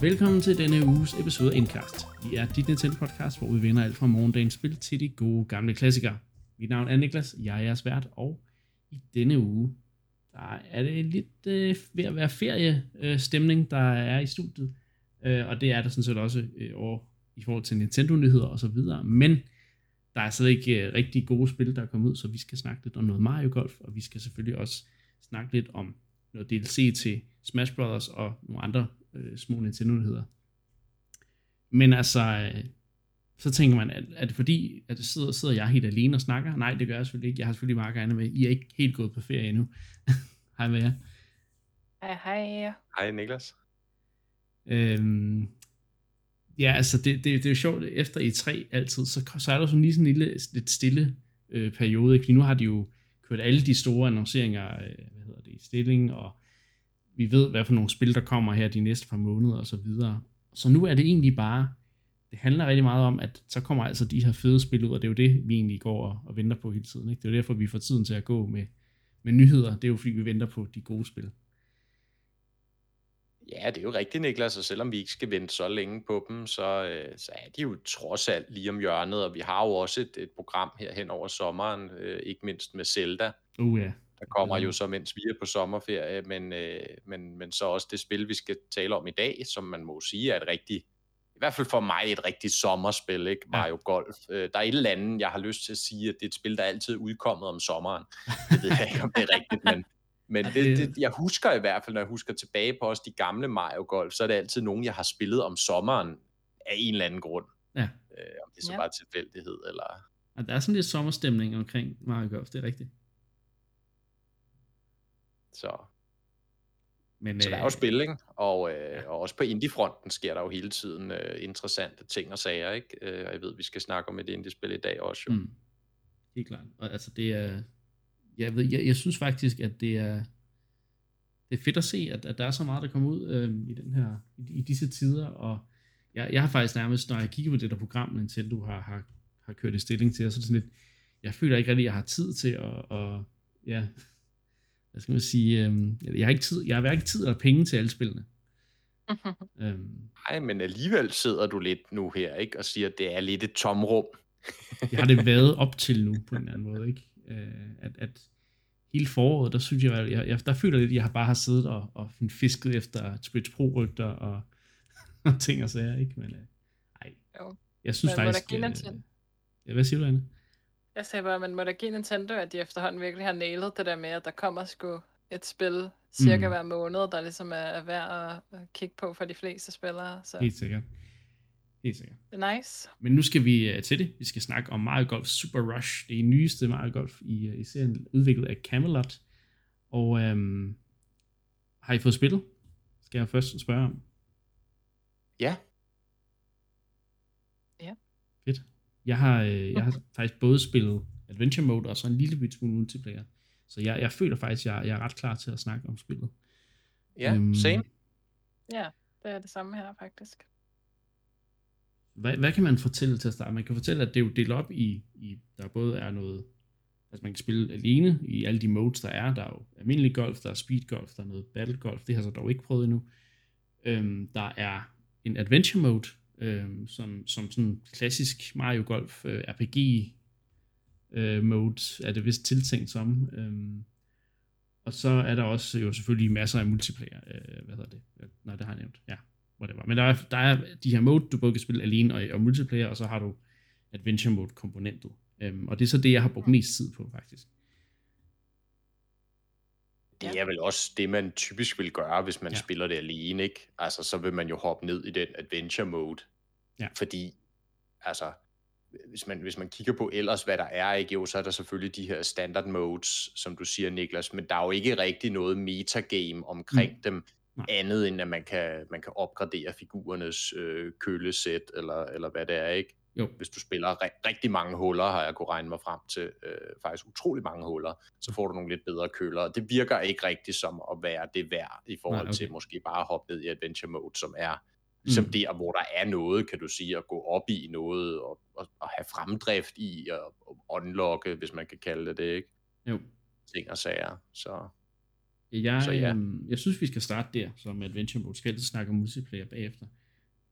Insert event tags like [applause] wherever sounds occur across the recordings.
Velkommen til denne uges episode af Indcast. Vi er dit Nintendo podcast, hvor vi vender alt fra morgendagens spil til de gode gamle klassikere. Mit navn er Niklas, jeg er jeres vært, og i denne uge, der er det lidt øh, ved at være feriestemning, øh, der er i studiet. Øh, og det er der sådan set også øh, over, i forhold til Nintendo-nyheder og så videre. Men der er slet ikke øh, rigtig gode spil, der er kommet ud, så vi skal snakke lidt om noget Mario Golf, og vi skal selvfølgelig også snakke lidt om noget DLC til Smash Brothers og nogle andre øh, små Nintendo-nyheder. Men altså, øh, så tænker man, at, er det fordi, at det sidder, sidder jeg helt alene og snakker? Nej, det gør jeg selvfølgelig ikke. Jeg har selvfølgelig meget gerne med. I er ikke helt gået på ferie endnu. [laughs] hej med jer. Hej, hej. Hej Niklas. Øhm, ja, altså det, det, det er jo sjovt, efter E3 altid, så, så er der sådan lige sådan en lille, lidt stille øh, periode, fordi nu har de jo kørt alle de store annonceringer, øh, hvad hedder det, i stilling, og vi ved, hvad for nogle spil, der kommer her de næste par måneder og så videre. Så nu er det egentlig bare, det handler rigtig meget om, at så kommer altså de her fede spil ud, og det er jo det, vi egentlig går og, og venter på hele tiden. Ikke? Det er jo derfor, vi får tiden til at gå med, med nyheder. Det er jo fordi, vi venter på de gode spil. Ja, det er jo rigtigt, Niklas, og selvom vi ikke skal vente så længe på dem, så, øh, så er de jo trods alt lige om hjørnet, og vi har jo også et, et program her hen over sommeren, øh, ikke mindst med Zelda. Uh, ja. Der kommer jo så, mens vi er på sommerferie, men, øh, men, men så også det spil, vi skal tale om i dag, som man må sige er et rigtigt, i hvert fald for mig et rigtigt sommerspil, ikke? Mario Golf. Øh, der er et eller andet, jeg har lyst til at sige, at det er et spil, der altid er udkommet om sommeren. Det ved jeg ikke, om det er rigtigt, men, men det, det, jeg husker i hvert fald, når jeg husker tilbage på også de gamle Mario Golf, så er det altid nogen, jeg har spillet om sommeren af en eller anden grund. Ja. Øh, om det er så ja. bare tilfældighed, eller... Ja, der er sådan lidt sommerstemning omkring Mario Golf, det er rigtigt. Så, Men, så der er jo øh, spil, ikke? Og, øh, ja. og også på indie-fronten sker der jo hele tiden øh, interessante ting og sager, ikke? Øh, og jeg ved, vi skal snakke om et indie-spil i dag også, jo. Mm. Helt klart. Og altså, det er... Jeg, ved, jeg, jeg synes faktisk, at det er... Det er fedt at se, at, at der er så meget, der kommer ud øh, i, den her, i, i disse tider, og jeg, jeg har faktisk nærmest, når jeg kigger på det der program, Nintendo har, har, har kørt i stilling til, så er det sådan lidt, jeg føler ikke rigtig, at jeg har tid til at, at ja, hvad skal man sige, øh, jeg har ikke tid, jeg har hverken tid eller penge til alle spillene. [laughs] øhm. Nej, men alligevel sidder du lidt nu her, ikke, og siger, at det er lidt et tomrum. jeg har det været [laughs] op til nu, på en eller anden måde, ikke? Øh, at, at hele foråret, der synes jeg, jeg, jeg der føler lidt, at jeg har bare har siddet og, og fisket efter Twitch Pro-rygter og, [laughs] og ting og sager, ikke? Men, øh, ej. Jo. Jeg synes men, faktisk... Øh, ja, hvad siger du, Anne? Jeg sagde bare, man må da give Nintendo, at de efterhånden virkelig har nailet det der med, at der kommer sgu et spil cirka mm. hver måned, der ligesom er værd at kigge på for de fleste spillere. Så. Helt sikkert. Helt sikkert. Det er nice. Men nu skal vi uh, til det. Vi skal snakke om Mario Golf Super Rush. Det er nyeste Mario Golf i, uh, i serien, udviklet af Camelot. Og um, har I fået spillet? Skal jeg først spørge om. Ja. Fedt. Jeg har, øh, jeg har faktisk både spillet Adventure Mode og så en lille bit smule multiplayer. Så jeg, jeg føler faktisk, at jeg, jeg er ret klar til at snakke om spillet. Ja, øhm, same. Ja, det er det samme her faktisk. Hvad, hvad kan man fortælle til at starte? Man kan fortælle, at det er jo delt op i, i der både er noget, altså man kan spille alene i alle de modes, der er. Der er jo almindelig golf, der er speed golf, der er noget battle golf. Det har jeg så dog ikke prøvet endnu. Øhm, der er en adventure mode, øh, som, som sådan klassisk Mario Golf øh, RPG øh, mode er det vist tiltænkt som. Øh, og så er der også jo selvfølgelig masser af multiplayer. Øh, hvad hedder det? Nej, det har jeg nævnt. Ja, whatever. Men der er, der er de her mode, du både kan spille alene og, og multiplayer, og så har du adventure mode komponentet. Øh, og det er så det, jeg har brugt mest tid på, faktisk. Det er vel også det, man typisk vil gøre, hvis man ja. spiller det alene, ikke? Altså, så vil man jo hoppe ned i den adventure mode. Ja. Fordi, altså, hvis man, hvis man kigger på ellers, hvad der er, ikke? Jo, så er der selvfølgelig de her standard modes, som du siger, Niklas, men der er jo ikke rigtig noget metagame omkring mm. dem, Nej. andet end at man kan, man kan opgradere figurernes øh, kølesæt, eller, eller hvad det er, ikke? Jo. Hvis du spiller ri- rigtig mange huller, har jeg kunne regne mig frem til, øh, faktisk utrolig mange huller, så får du nogle lidt bedre køler. Det virker ikke rigtigt som at være det værd, i forhold Nej, okay. til måske bare at hoppe ned i adventure mode, som er ligesom mm. der, hvor der er noget, kan du sige, at gå op i noget, og, og, og have fremdrift i, og, og unlocke, hvis man kan kalde det det, ikke? Jo. Ting og sager, så... Jeg, Så ja. øhm, jeg synes, vi skal starte der, som Adventure Mode. Skal altid snakke om multiplayer bagefter.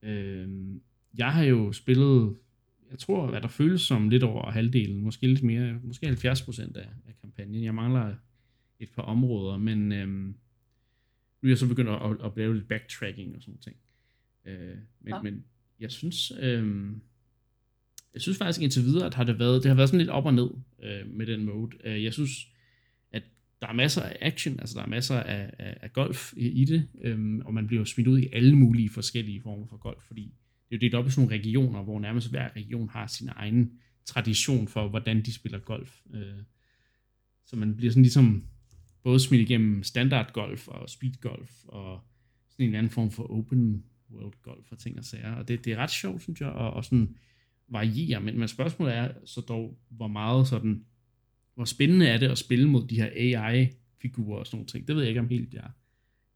Øhm, jeg har jo spillet, jeg tror, hvad der føles som lidt over halvdelen, måske lidt mere, måske 70 procent af, af kampagnen. Jeg mangler et par områder, men øhm, nu er jeg så begyndt at, at, at lave lidt backtracking og sådan ting. Øh, men, Ja. men jeg synes, øhm, jeg synes faktisk indtil videre, at har det, været, det har været sådan lidt op og ned øh, med den mode. Øh, jeg synes, at der er masser af action, altså der er masser af, af, af golf i, i det, øhm, og man bliver smidt ud i alle mulige forskellige former for golf, fordi det er jo delt op i sådan nogle regioner, hvor nærmest hver region har sin egen tradition for, hvordan de spiller golf. Øh, så man bliver sådan ligesom både smidt igennem standard golf og speed golf og sådan en anden form for open world golf og ting og sager. Og det, det er ret sjovt, synes jeg, og, og sådan variere, men, men spørgsmålet er så dog, hvor meget sådan, hvor spændende er det at spille mod de her AI-figurer og sådan nogle ting. Det ved jeg ikke om helt, jeg,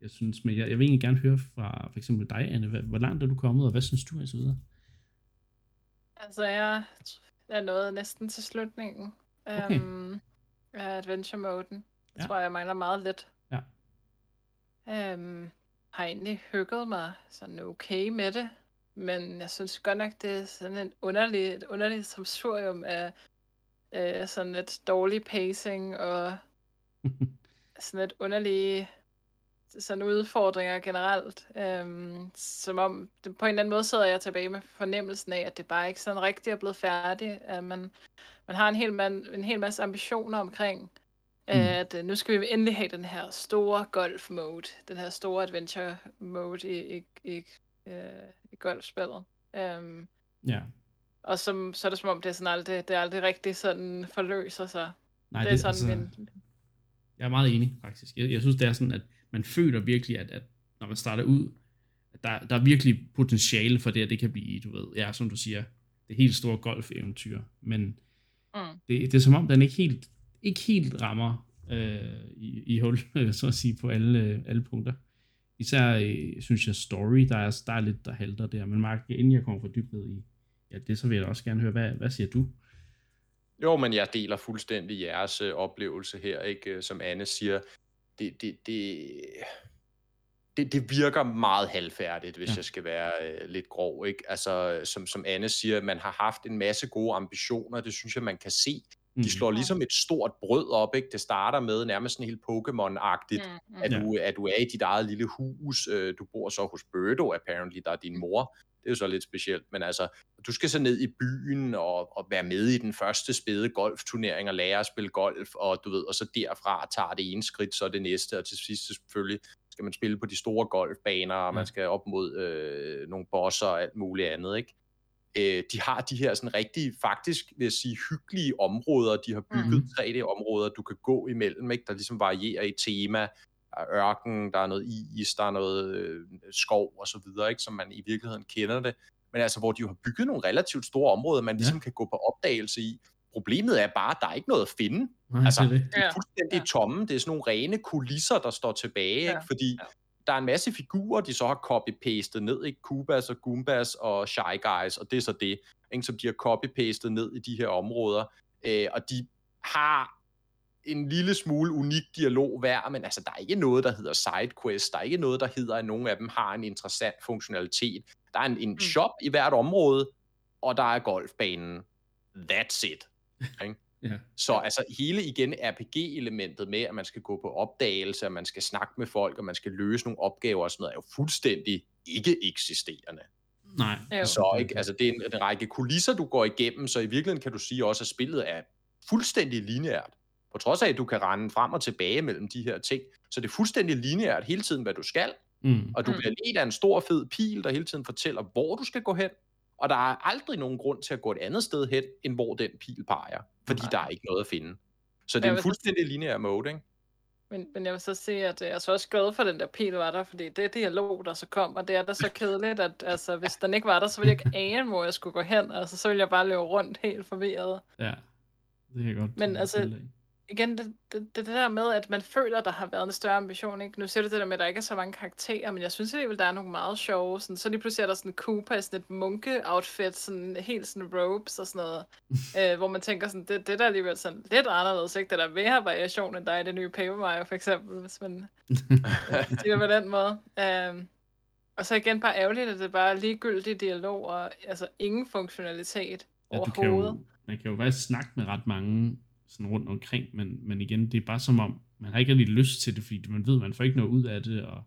jeg synes, men jeg, jeg vil egentlig gerne høre fra for eksempel dig, Anne, hvor, hvor langt er du kommet, og hvad synes du, og så videre? Altså, jeg er nået næsten til slutningen Okay. øhm, af adventure-moden. Jeg Ja. tror, jeg mangler meget lidt. Ja. Øhm, har egentlig hygget mig sådan okay med det, men jeg synes godt nok, det er sådan en underlig, et underligt samsurium af øh, sådan lidt dårlig pacing og [laughs] sådan lidt underlige sådan udfordringer generelt. Øhm, som om, det, på en eller anden måde sidder jeg tilbage med fornemmelsen af, at det bare ikke sådan rigtigt er blevet færdigt. At man, man har en hel, man, en hel masse ambitioner omkring, mm. At øh, nu skal vi endelig have den her store golf mode, den her store adventure mode i, i, i, øh, i golfspillet. Øhm, ja. og som, så er det som om, det er sådan aldrig, det er aldrig rigtig sådan forløser sig. Nej, det er sådan altså... min... Jeg er meget enig, faktisk. Jeg, jeg synes, det er sådan, at man føler virkelig, at, at når man starter ud, at der, der er virkelig potentiale for det, at det kan blive, du ved, ja, som du siger, det helt store golfeventyr. Men Mm. det, det er som om, den ikke helt, ikke helt rammer øh, i, i hul, [laughs] så at sige, på alle, øh, alle punkter. Især øh, synes jeg story, der er, der er lidt, der halter der. Men Mark, inden jeg kommer for dybt ned i ja, det, så vil jeg da også gerne høre, hvad, hvad siger du? Jo, men jeg deler fuldstændig jeres øh, oplevelse her, ikke? Øh, Som Anne siger, det, det, det, det, det virker meget halvfærdigt, hvis Ja. jeg skal være øh, lidt grov, ikke? Altså, som, som Anne siger, man har haft en masse gode ambitioner, det synes jeg, man kan se. Mm. De slår ligesom et stort brød op, ikke? Det starter med nærmest sådan helt Pokémon-agtigt, Mm, mm. at, du, at du er i dit eget lille hus. Øh, Du bor så hos Birdo, apparently, der er din mor. Det er jo så lidt specielt, men altså, du skal så ned i byen og, og være med i den første spæde golfturnering og lære at spille golf, og du ved, og så derfra tager det ene skridt, så det næste, og til sidst selvfølgelig skal man spille på de store golfbaner, og man skal op mod øh, nogle bosser og alt muligt andet, ikke? Øh, de har de her sådan rigtig, faktisk vil jeg sige, hyggelige områder, de har bygget Mhm. 3D-områder, du kan gå imellem, ikke? der ligesom varierer i tema, der er ørken, der er noget is, der er noget øh, skov og så videre, ikke? som man i virkeligheden kender det. Men altså, hvor de jo har bygget nogle relativt store områder, man ligesom ja. kan gå på opdagelse i. Problemet er bare, at der er ikke noget at finde. Nej, altså, det er det. De er Ja. fuldstændig Ja. tomme. Det er sådan nogle rene kulisser, der står tilbage, Ja. ikke? fordi Ja. der er en masse figurer, de så har copy-pastet ned, ikke? Kubas og Goombas og Shy Guys, og det er så det, ikke? som de har copy-pastet ned i de her områder. Øh, og de har en lille smule unik dialog hver, men altså, der er ikke noget, der hedder sidequest, der er ikke noget, der hedder, at nogle af dem har en interessant funktionalitet. Der er en, en Mm. shop i hvert område, og der er golfbanen. That's it. [laughs] Ikke? Ja. Så altså hele igen RPG-elementet med, at man skal gå på opdagelse, at man skal snakke med folk, og man skal løse nogle opgaver og sådan noget, er jo fuldstændig ikke eksisterende. Nej. Jo. Så ikke, altså det er en, en række kulisser, du går igennem, så i virkeligheden kan du sige også, at spillet er fuldstændig lineært. På trods af, at du kan rende frem og tilbage mellem de her ting, så det er fuldstændig lineært hele tiden, hvad du skal, Mm. og du Mm. bliver ledt af en stor fed pil, der hele tiden fortæller, hvor du skal gå hen, og der er aldrig nogen grund til at gå et andet sted hen, end hvor den pil peger, fordi Nej. der er ikke noget at finde. Så det er en fuldstændig lineær mode, ikke? Men, men jeg vil så sige, at jeg er så også glad for, at den der pil var der, fordi det er dialog, der så kom, og det er da så kedeligt, at altså, hvis den ikke var der, så ville jeg ikke ane, hvor jeg skulle gå hen. Altså, så ville jeg bare løbe rundt helt forvirret. Ja. Det kan jeg godt. Men øh, altså. Igen, det, det, det, der med, at man føler, der har været en større ambition. Ikke? Nu siger du det der med, at der ikke er så mange karakterer, men jeg synes alligevel, der er nogle meget sjove. Sådan, så lige pludselig er der sådan Cooper i sådan et munke-outfit, sådan helt sådan robes og sådan noget, [laughs] øh, hvor man tænker sådan, det, det der er alligevel sådan lidt anderledes, ikke? Det der er mere variation, end der er i det nye Paper Mario, for eksempel, hvis man [laughs] siger på den måde. Um, og så igen bare ærgerligt, at det bare er ligegyldig dialog og altså ingen funktionalitet ja, overhovedet. Kan jo, man kan jo faktisk snakke med ret mange sådan rundt omkring, men, men igen, det er bare som om, man har ikke rigtig lyst til det, fordi man ved, man får ikke noget ud af det, og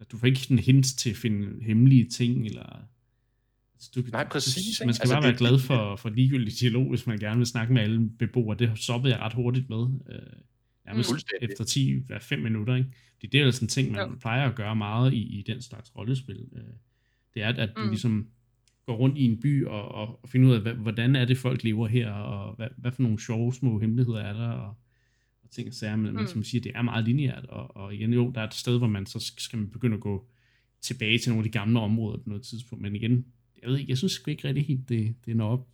at du får ikke sådan hints til at finde hemmelige ting, eller altså, du, Nej, præcis. Man skal altså, bare det, være glad for, for ligegyldig dialog, hvis man gerne vil snakke med alle beboere. Det soppede jeg ret hurtigt med. Øh, nærmest mm. efter 10 5 minutter. Ikke? Fordi det er jo sådan en ting, man jo. plejer at gøre meget i, i den slags rollespil. Øh, det er, at du mm. ligesom går rundt i en by og, og, og finder ud af, hvad, hvordan er det, folk lever her, og hvad, hvad for nogle sjove små hemmeligheder er der, og, og ting og sager, men, mm. men som siger, det er meget lineært, og, og igen, jo, der er et sted, hvor man så skal man begynde at gå tilbage til nogle af de gamle områder på noget tidspunkt, men igen, jeg ved ikke, jeg synes ikke rigtig helt, det, det når op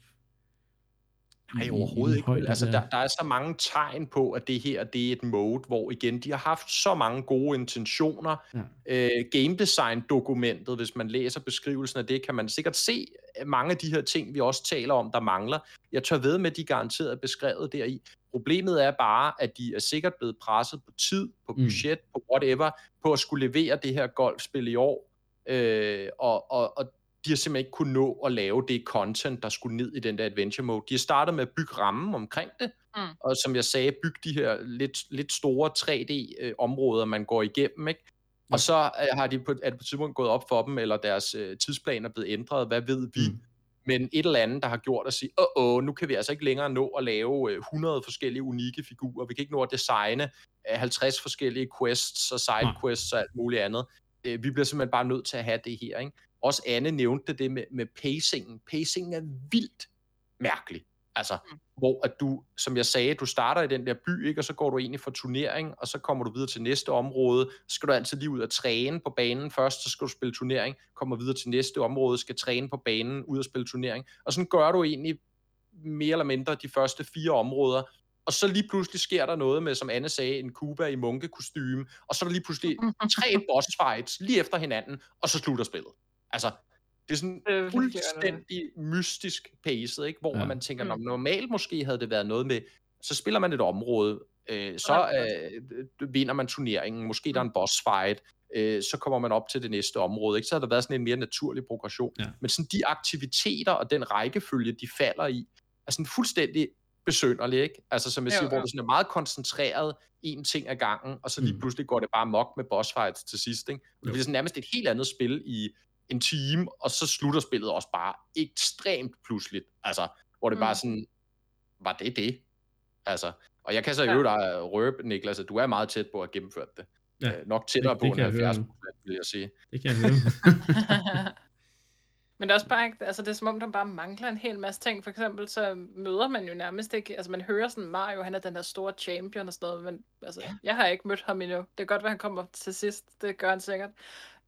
Nej, overhovedet ikke. Højde, altså, der, der er så mange tegn på, at det her det er et mode, hvor igen, de har haft så mange gode intentioner. Ja. Øh, game design-dokumentet, hvis man læser beskrivelsen af det, kan man sikkert se mange af de her ting, vi også taler om, der mangler. Jeg tør ved med, at de garanteret er beskrevet deri. Problemet er bare, at de er sikkert blevet presset på tid, på mm. budget, mm. på whatever, på at skulle levere det her golfspil i år. Øh, og, og, og de har simpelthen ikke kunnet nå at lave det content, der skulle ned i den der adventure mode. De har startet med at bygge rammen omkring det, mm. og som jeg sagde, bygge de her lidt, lidt store 3D-områder, man går igennem, ikke? Og så øh, har de på, er det på et tidspunkt gået op for dem, eller deres øh, tidsplan er blevet ændret, hvad ved vi? Mm. Men et eller andet, der har gjort at sige, åh, åh, nu kan vi altså ikke længere nå at lave øh, 100 forskellige unikke figurer. Vi kan ikke nå at designe øh, 50 forskellige quests og side quests og alt muligt andet. Øh, vi bliver simpelthen bare nødt til at have det her, ikke? Også Anne nævnte det med, med pacingen. Pacingen er vildt mærkelig. Altså, mm. hvor at du, som jeg sagde, du starter i den der by, ikke, og så går du egentlig for turnering, og så kommer du videre til næste område. Så skal du altid lige ud og træne på banen først, så skal du spille turnering, kommer videre til næste område, skal træne på banen, ud og spille turnering. Og sådan gør du egentlig mere eller mindre de første fire områder, og så lige pludselig sker der noget med, som Anne sagde, en Kuba i munkekostyme, og så er der lige pludselig [laughs] tre boss fights lige efter hinanden, og så slutter spillet. Altså, det er sådan øh, fuldstændig mystisk pacet, ikke? hvor ja. man tænker, mm. normalt måske havde det været noget med, så spiller man et område, øh, så øh, vinder man turneringen, måske mm. der er en boss fight, øh, så kommer man op til det næste område. Ikke? Så har der været sådan en mere naturlig progression. Ja. Men sådan de aktiviteter og den rækkefølge, de falder i, er sådan fuldstændig besønderlig, ikke? Altså som jeg siger, jo, hvor det sådan er meget koncentreret en ting ad gangen, og så lige mm. pludselig går det bare mok med boss fights til sidst, ikke? Og det bliver sådan nærmest et helt andet spil i en time, og så slutter spillet også bare ekstremt pludseligt. Altså, hvor det mm. bare sådan, var det det? Altså, og jeg kan så i øvrigt ja. røbe, Niklas, at du er meget tæt på at gennemføre det. Ja. Øh, nok tættere det, på det end 70 vil jeg sige. Det kan jeg høre. [laughs] Men det er også bare ikke, altså det er som om, der bare mangler en hel masse ting. For eksempel så møder man jo nærmest ikke, altså man hører sådan Mario, han er den der store champion og sådan noget, men altså, ja. jeg har ikke mødt ham endnu. Det kan godt være, han kommer til sidst, det gør han sikkert.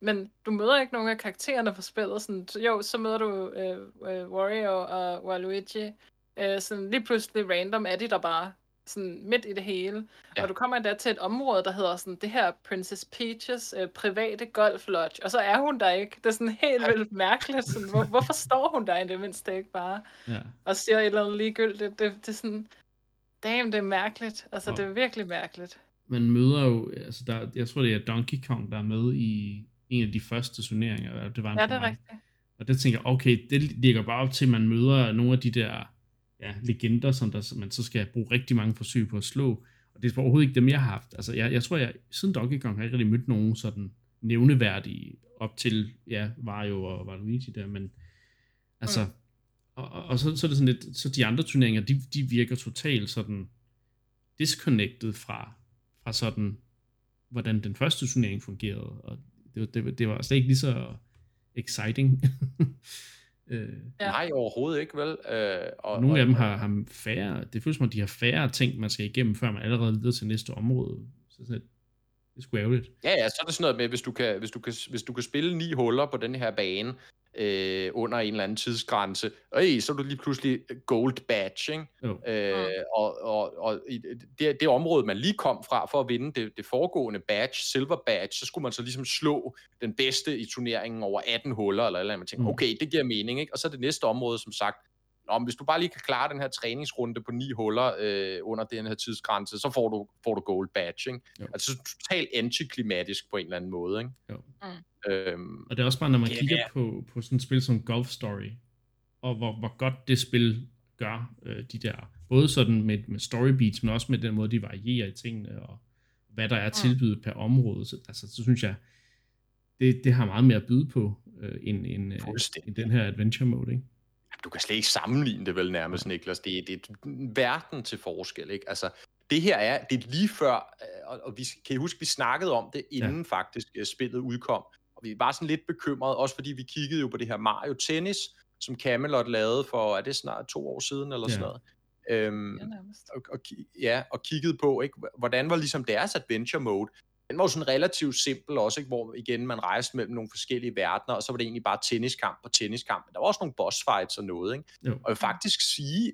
Men du møder ikke nogen af karaktererne fra spillet. Sådan, jo, så møder du øh, øh, Wario og Waluigi. Øh, sådan lige pludselig random er de der bare sådan midt i det hele. Ja. Og du kommer endda til et område, der hedder sådan det her Princess Peaches øh, private golf lodge, og så er hun der ikke. Det er sådan helt vildt mærkeligt. Sådan, hvor, hvorfor står hun der i det mindste ikke bare? Ja. Og siger et eller andet ligegyldigt. Det, det, det er sådan, damn, det er mærkeligt. Altså, og det er virkelig mærkeligt. Man møder jo, altså der, jeg tror det er Donkey Kong, der er med i en af de første turneringer. Det var en ja, det er rigtigt. Og det tænker jeg, okay, det ligger bare op til, at man møder nogle af de der ja, legender, som, der, man så skal bruge rigtig mange forsøg på at slå. Og det er overhovedet ikke dem, jeg har haft. Altså, jeg, jeg tror, jeg siden Donkey Kong har jeg ikke rigtig mødt nogen sådan nævneværdige op til, ja, Mario og Waluigi der, men altså, mm. og, og så, så er det sådan lidt, så de andre turneringer, de, de virker totalt sådan disconnected fra, fra sådan, hvordan den første turnering fungerede, og det, det, det var slet ikke lige så exciting. [laughs] øh, ja. Nej, overhovedet ikke, vel? Øh, og, nogle og, af dem har, har færre, det føles som, at de har færre ting, man skal igennem, før man allerede videre til næste område. Så sådan, det er sgu ærgerligt. Ja, ja, så er det sådan noget med, hvis du kan, hvis du kan, hvis du kan spille ni huller på den her bane, øh, under en eller anden tidsgrænse, og så er du lige pludselig gold badge, ikke? Jo. Øh, og, og, og i det, det område, man lige kom fra for at vinde det, det foregående badge, silver badge, så skulle man så ligesom slå den bedste i turneringen over 18 huller, eller eller andet. Man tænker, Mm. okay, det giver mening, ikke? Og så er det næste område, som sagt, Nå, men hvis du bare lige kan klare den her træningsrunde på ni huller øh, under den her tidsgrænse, så får du, får du gold badge, ikke? Jo. Altså totalt antiklimatisk på en eller anden måde, ikke? Jo. Mm. Øhm, Og det er også bare, når man Ja. kigger på, på sådan et spil som Golf Story, og hvor, hvor godt det spil gør øh, de der, både sådan med, med story beats, men også med den måde, de varierer i tingene, og hvad der er tilbydet per område. Så, altså, så synes jeg, det, det har meget mere at byde på, øh, end, end, øh, end den her adventure mode, ikke? Du kan slet ikke sammenligne det vel nærmest, Niklas. Det, er- det er verden til forskel, ikke? Altså, det her er, det er lige før, øh, og, og vi kan I huske, vi snakkede om det, inden ja. faktisk øh, spillet udkom. Og vi var sådan lidt bekymrede, også fordi vi kiggede jo på det her Mario Tennis, som Camelot lavede for, er det snart to år siden, eller Ja. sådan noget. Øhm, Ja, nærmest. og, og, ja, og kiggede på, ikke, hvordan var ligesom deres adventure mode. Den var jo sådan relativt simpel også, ikke, hvor igen man rejste mellem nogle forskellige verdener, og så var det egentlig bare tenniskamp og tenniskamp. Men der var også nogle boss fights og noget. Ikke? Jo. Og jeg vil faktisk sige,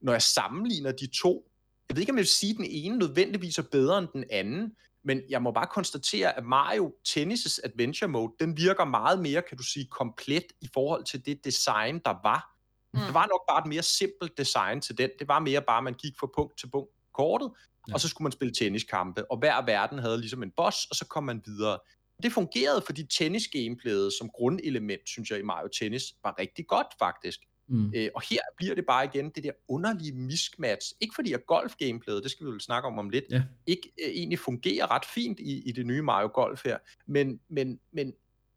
når jeg sammenligner de to, jeg ved ikke, om jeg vil sige, at den ene nødvendigvis er bedre end den anden, men jeg må bare konstatere, at Mario Tennis' Adventure Mode, den virker meget mere, kan du sige, komplet i forhold til det design, der var. Mm. Det var nok bare et mere simpelt design til den. Det var mere bare, at man gik fra punkt til punkt kortet, Ja. og så skulle man spille tenniskampe, og hver verden havde ligesom en boss, og så kom man videre. Det fungerede, fordi tennis-gameplayet som grundelement, synes jeg, i Mario Tennis, var rigtig godt faktisk. Mm. Øh, og her bliver det bare igen det der underlige miskmatch. Ikke fordi at golf-gameplayet, det skal vi vel snakke om om lidt, Ja. ikke øh, egentlig fungerer ret fint i, i det nye Mario Golf her, men, men, men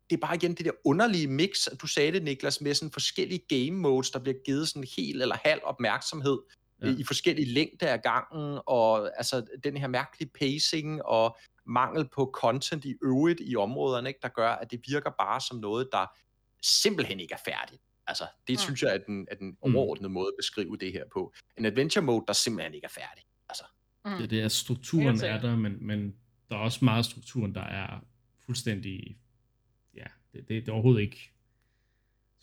det er bare igen det der underlige mix, du sagde det, Niklas, med sådan forskellige game modes, der bliver givet sådan hel eller halv opmærksomhed Ja. ja. i forskellige længder af gangen, og altså den her mærkelige pacing og mangel på content i øvrigt i områderne, ikke, der gør, at det virker bare som noget, der simpelthen ikke er færdigt. Altså, det Mm. synes jeg er den, er den Mm. overordnede måde at beskrive det her på. En adventure mode, der simpelthen ikke er færdig. Altså, Mm. Det, det er strukturen er der, men, men der er også meget af strukturen, der er fuldstændig, ja, det, det, det er overhovedet ikke,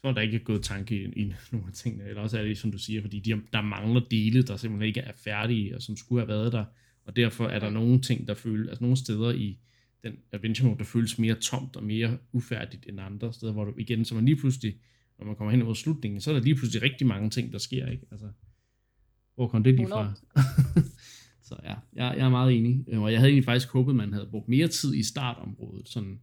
er der ikke er gået tanke i, i nogle af tingene, eller også er det, som du siger, fordi de, der mangler dele, der simpelthen ikke er færdige, og som skulle have været der, og derfor er der nogle ting, der føles, altså nogle steder i den adventure mode, der føles mere tomt og mere ufærdigt end andre steder, hvor du igen, så man lige pludselig, når man kommer hen over slutningen, så er der lige pludselig rigtig mange ting, der sker, ikke? Altså, hvor kom det lige fra? [laughs] så ja, jeg, jeg er meget enig. Øh, Og jeg havde egentlig faktisk håbet, man havde brugt mere tid i startområdet, sådan,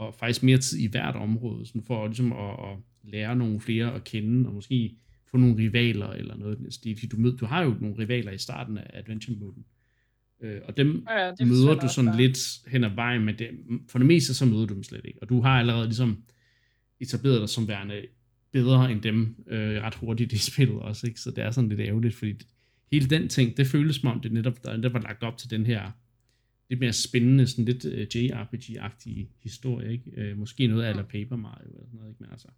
og faktisk mere tid i hvert område, sådan for ligesom at, at lære nogle flere at kende, og måske få nogle rivaler eller noget den stil. Du, mød, du har jo nogle rivaler i starten af Adventure Moden. Øh, og dem Ja, ja, møder du også sådan bare. lidt hen ad vejen, men det, for det meste så møder du dem slet ikke. Og du har allerede ligesom etableret dig som værende bedre end dem øh, ret hurtigt i [laughs] spillet også, ikke? Så det er sådan lidt ærgerligt, fordi hele den ting, det føles som om, det netop, der, der var lagt op til den her lidt mere spændende, sådan lidt uh, JRPG-agtige historie, ikke? Øh, måske noget af Paper Mario eller sådan noget, ikke? Men altså,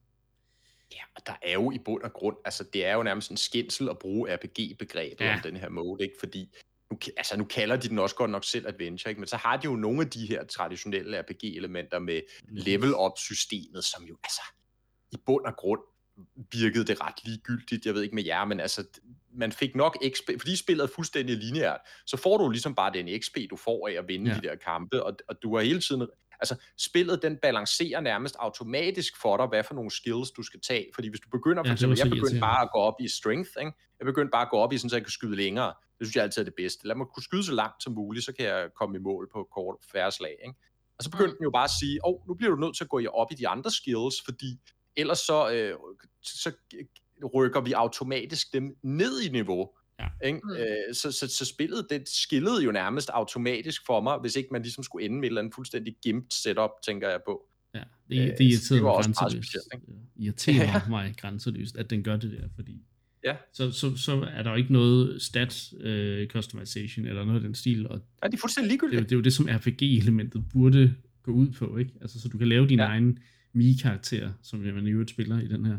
Ja, og der er jo i bund og grund, altså det er jo nærmest en skændsel at bruge RPG-begrebet Ja. om den her mode, ikke? Fordi nu, altså nu kalder de den også godt nok selv adventure, ikke? Men så har de jo nogle af de her traditionelle RPG-elementer med level-up-systemet, som jo altså i bund og grund virkede det ret ligegyldigt. Jeg ved ikke med jer, men altså man fik nok XP, fordi spillet er fuldstændig lineært, så får du ligesom bare den XP, du får af at vinde Ja. de der kampe, og, og du har hele tiden altså spillet den balancerer nærmest automatisk for dig, hvad for nogle skills du skal tage, fordi hvis du begynder, for Ja, eksempel, jeg begyndte bare at gå op i strength, ikke? jeg begyndte bare at gå op i, sådan, så jeg kan skyde længere, det synes jeg altid er det bedste, lad mig kunne skyde så langt som muligt, så kan jeg komme i mål på kort færre slag, ikke? og så begyndte den jo bare at sige, åh, oh, nu bliver du nødt til at gå op i de andre skills, fordi ellers så, øh, så rykker vi automatisk dem ned i niveau, Ja. Ikke? Mm. Øh, så, så, så spillet, det skillede jo nærmest automatisk for mig, hvis ikke man ligesom skulle ende med et eller andet fuldstændig gimt setup, tænker jeg på. ja, det, Øh, det det var mig også meget grænseløst. specielt, Det irriterer mig grænseløst, at den gør det der, fordi Ja. så, så, så er der jo ikke noget stat uh, customization eller noget af den stil, og Ja, det er fuldstændig det, er jo- ligegyldigt. det er jo det, som RPG-elementet burde gå ud på, ikke? Altså, så du kan lave din ja. Ja. Mii-karakter, som man i øvrigt spiller i den her,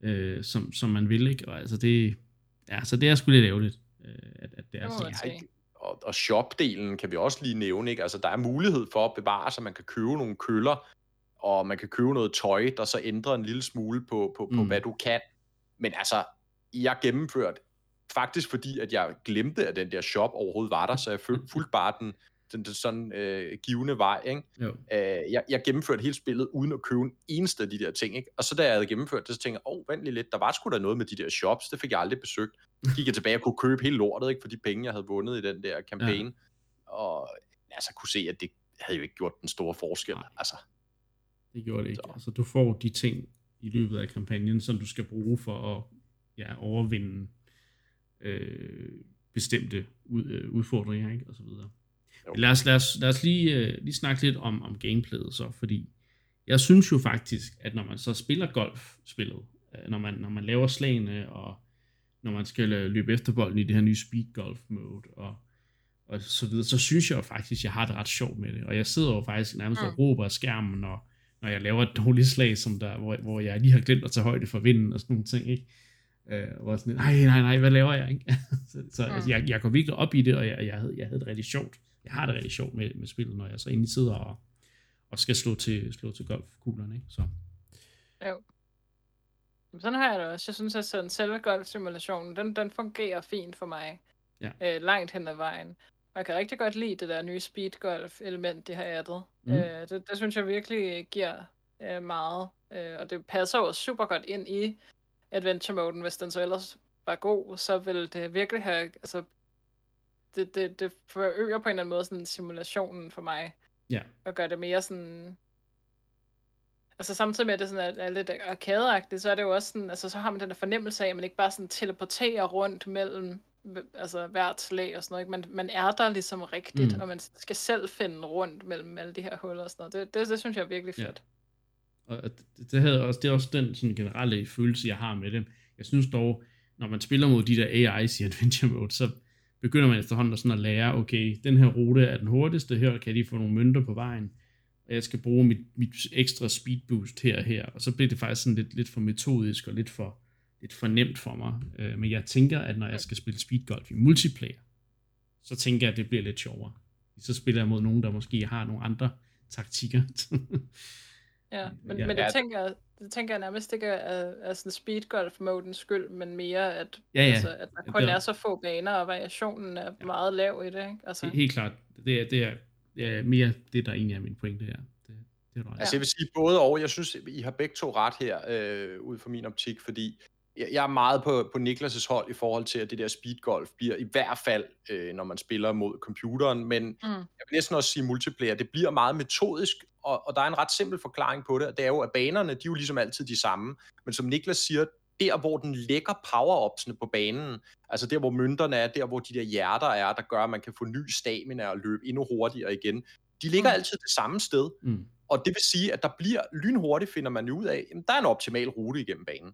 øh, som, som man vil, ikke? Og altså, det, ja, så det er sgu lidt ærgerligt, øh, at, at det er sådan. Ja? Og, og shop-delen kan vi også lige nævne, ikke? Altså, der er mulighed for at bevare, så man kan købe nogle køller, og man kan købe noget tøj, der så ændrer en lille smule på, på, på Mm. hvad du kan. Men altså, jeg gennemførte faktisk fordi, at jeg glemte, at den der shop overhovedet var der, så jeg [laughs] fulgte bare den, den, den sådan øh, givende vej, ikke? Jo. Øh, jeg, jeg gennemførte hele spillet uden at købe en eneste af de der ting, ikke? Og så da jeg havde gennemført det, så tænkte jeg, åh, oh, vent lige lidt, der var sgu da noget med de der shops, det fik jeg aldrig besøgt. Så gik jeg tilbage og kunne købe hele lortet, ikke? For de penge, jeg havde vundet i den der kampagne. Ja. Og altså kunne se, at det havde jo ikke gjort den store forskel. Nej. Altså, Det gjorde det ikke. Så. Altså, du får de ting i løbet af kampagnen, som du skal bruge for at ja, overvinde øh, bestemte ud, øh, udfordringer, ikke? Og så videre. Jo. Lad os, lad os, lad os lige, øh, lige snakke lidt om, om gameplayet så, fordi jeg synes jo faktisk, at når man så spiller golfspillet, øh, når man, når man laver slagene, og når man skal løbe efter bolden i det her nye speed golf mode, og, og så videre, så synes jeg jo faktisk, at jeg har det ret sjovt med det. Og jeg sidder jo faktisk nærmest og råber af skærmen, når, når jeg laver et dårligt slag, som der, hvor, hvor jeg lige har glemt at tage højde for vinden og sådan nogle ting, ikke? Øh, hvor sådan, nej, nej, nej, hvad laver jeg, ikke? [laughs] så så Mm. altså, jeg, jeg går virkelig op i det, og jeg, jeg, havde, jeg havde det rigtig sjovt. Jeg har det rigtig sjovt med, med spillet, når jeg så egentlig sidder og, og skal slå til, slå til golfkuglerne, ikke? Så, Jo. Men Sådan har jeg det også. Jeg synes, at sådan selve golfsimulationen, den, den fungerer fint for mig. Ja. Øh, langt hen ad vejen. Og jeg kan rigtig godt lide det der nye speed golf element, de har addet. Mm. Øh, det, det synes jeg virkelig giver øh, meget. Øh, og det passer jo super godt ind i adventure-moden. Hvis den så ellers var god, så vil det virkelig have... Altså, det, det, det forøger på en eller anden måde sådan simulationen for mig. ja. og gør det mere sådan... Altså samtidig med, at det sådan er, er lidt arkadeagtigt, så er det jo også sådan, altså så har man den der fornemmelse af, at man ikke bare sådan teleporterer rundt mellem altså hvert slag og sådan noget. Ikke? Man, man er der ligesom rigtigt, Mm. og man skal selv finde rundt mellem alle de her huller og sådan noget. Det, det, det synes jeg er virkelig Ja. Og det, det, havde også, det er også den sådan generelle følelse, jeg har med det. Jeg synes dog, når man spiller mod de der AI's i Adventure Mode, så begynder man efterhånden at, sådan at lære, okay, den her rute er den hurtigste, her kan de få nogle mønter på vejen, og jeg skal bruge mit, mit ekstra speed boost her og her, og så bliver det faktisk sådan lidt, lidt for metodisk og lidt for, lidt for nemt for mig. Øh, men jeg tænker, at når jeg skal spille speedgolf i multiplayer, så tænker jeg, at det bliver lidt sjovere. Så spiller jeg mod nogen, der måske har nogle andre taktikker. [laughs] Ja, men, Ja. ja, men Ja. det, tænker jeg, det tænker jeg nærmest ikke er, er sådan speedgolf-modens skyld, men mere, at, Ja, ja. Altså, at der Ja, kun det er- er så få baner, og variationen er Ja. meget lav i det. Ikke? Altså, Det er Helt klart. Det er, det er, det er mere det, der egentlig er min pointe her. Det, det er ret. i. Altså jeg vil sige både og. Jeg synes, I har begge to ret her, øh, ud fra min optik, fordi jeg, er meget på, på Niklas' hold i forhold til, at det der speedgolf bliver i hvert fald, øh, når man spiller mod computeren, men Mm. jeg vil næsten også sige multiplayer, det bliver meget metodisk, og, og der er en ret simpel forklaring på det, og det er jo, at banerne, de er jo ligesom altid de samme, men som Niklas siger, der hvor den lægger power-upsene på banen, altså der hvor mønterne er, der hvor de der hjerter er, der gør, at man kan få ny stamina og løbe endnu hurtigere igen, de ligger Mm. altid det samme sted, Mm. og det vil sige, at der bliver lynhurtigt, finder man ud af, jamen, der er en optimal rute igennem banen.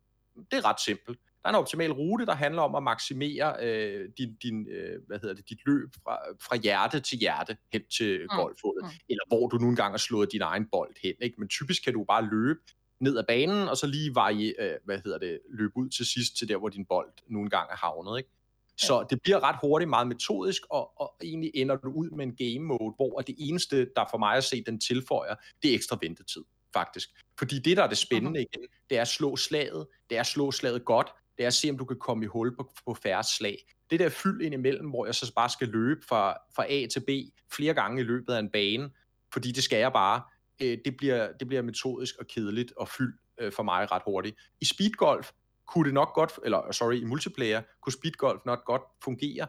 Det er ret simpelt. Der er en optimal rute, der handler om at maksimere øh, din, din, øh, hvad hedder det, dit løb fra, fra hjerte til hjerte hen til mm. golfhullet, mm. eller hvor du nu engang har slået din egen bold hen. Ikke? Men typisk kan du bare løbe ned ad banen, og så lige veje, øh, hvad hedder det, løbe ud til sidst til der, hvor din bold nu engang er havnet. Ikke? Så det bliver ret hurtigt meget metodisk, og, og egentlig ender du ud med en game mode, hvor det eneste, der for mig at se, den tilføjer, det er ekstra ventetid, faktisk. Fordi det, der er det spændende igen, det er at slå slaget, det er at slå slaget godt, det er at se, om du kan komme i hul på, på færre slag. Det der fyld ind imellem, hvor jeg så bare skal løbe fra, fra A til B flere gange i løbet af en bane, fordi det skal jeg bare, øh, det, bliver, det bliver metodisk og kedeligt og fyld øh, for mig ret hurtigt. I speedgolf kunne det nok godt, eller sorry, i multiplayer, kunne speedgolf nok godt fungere,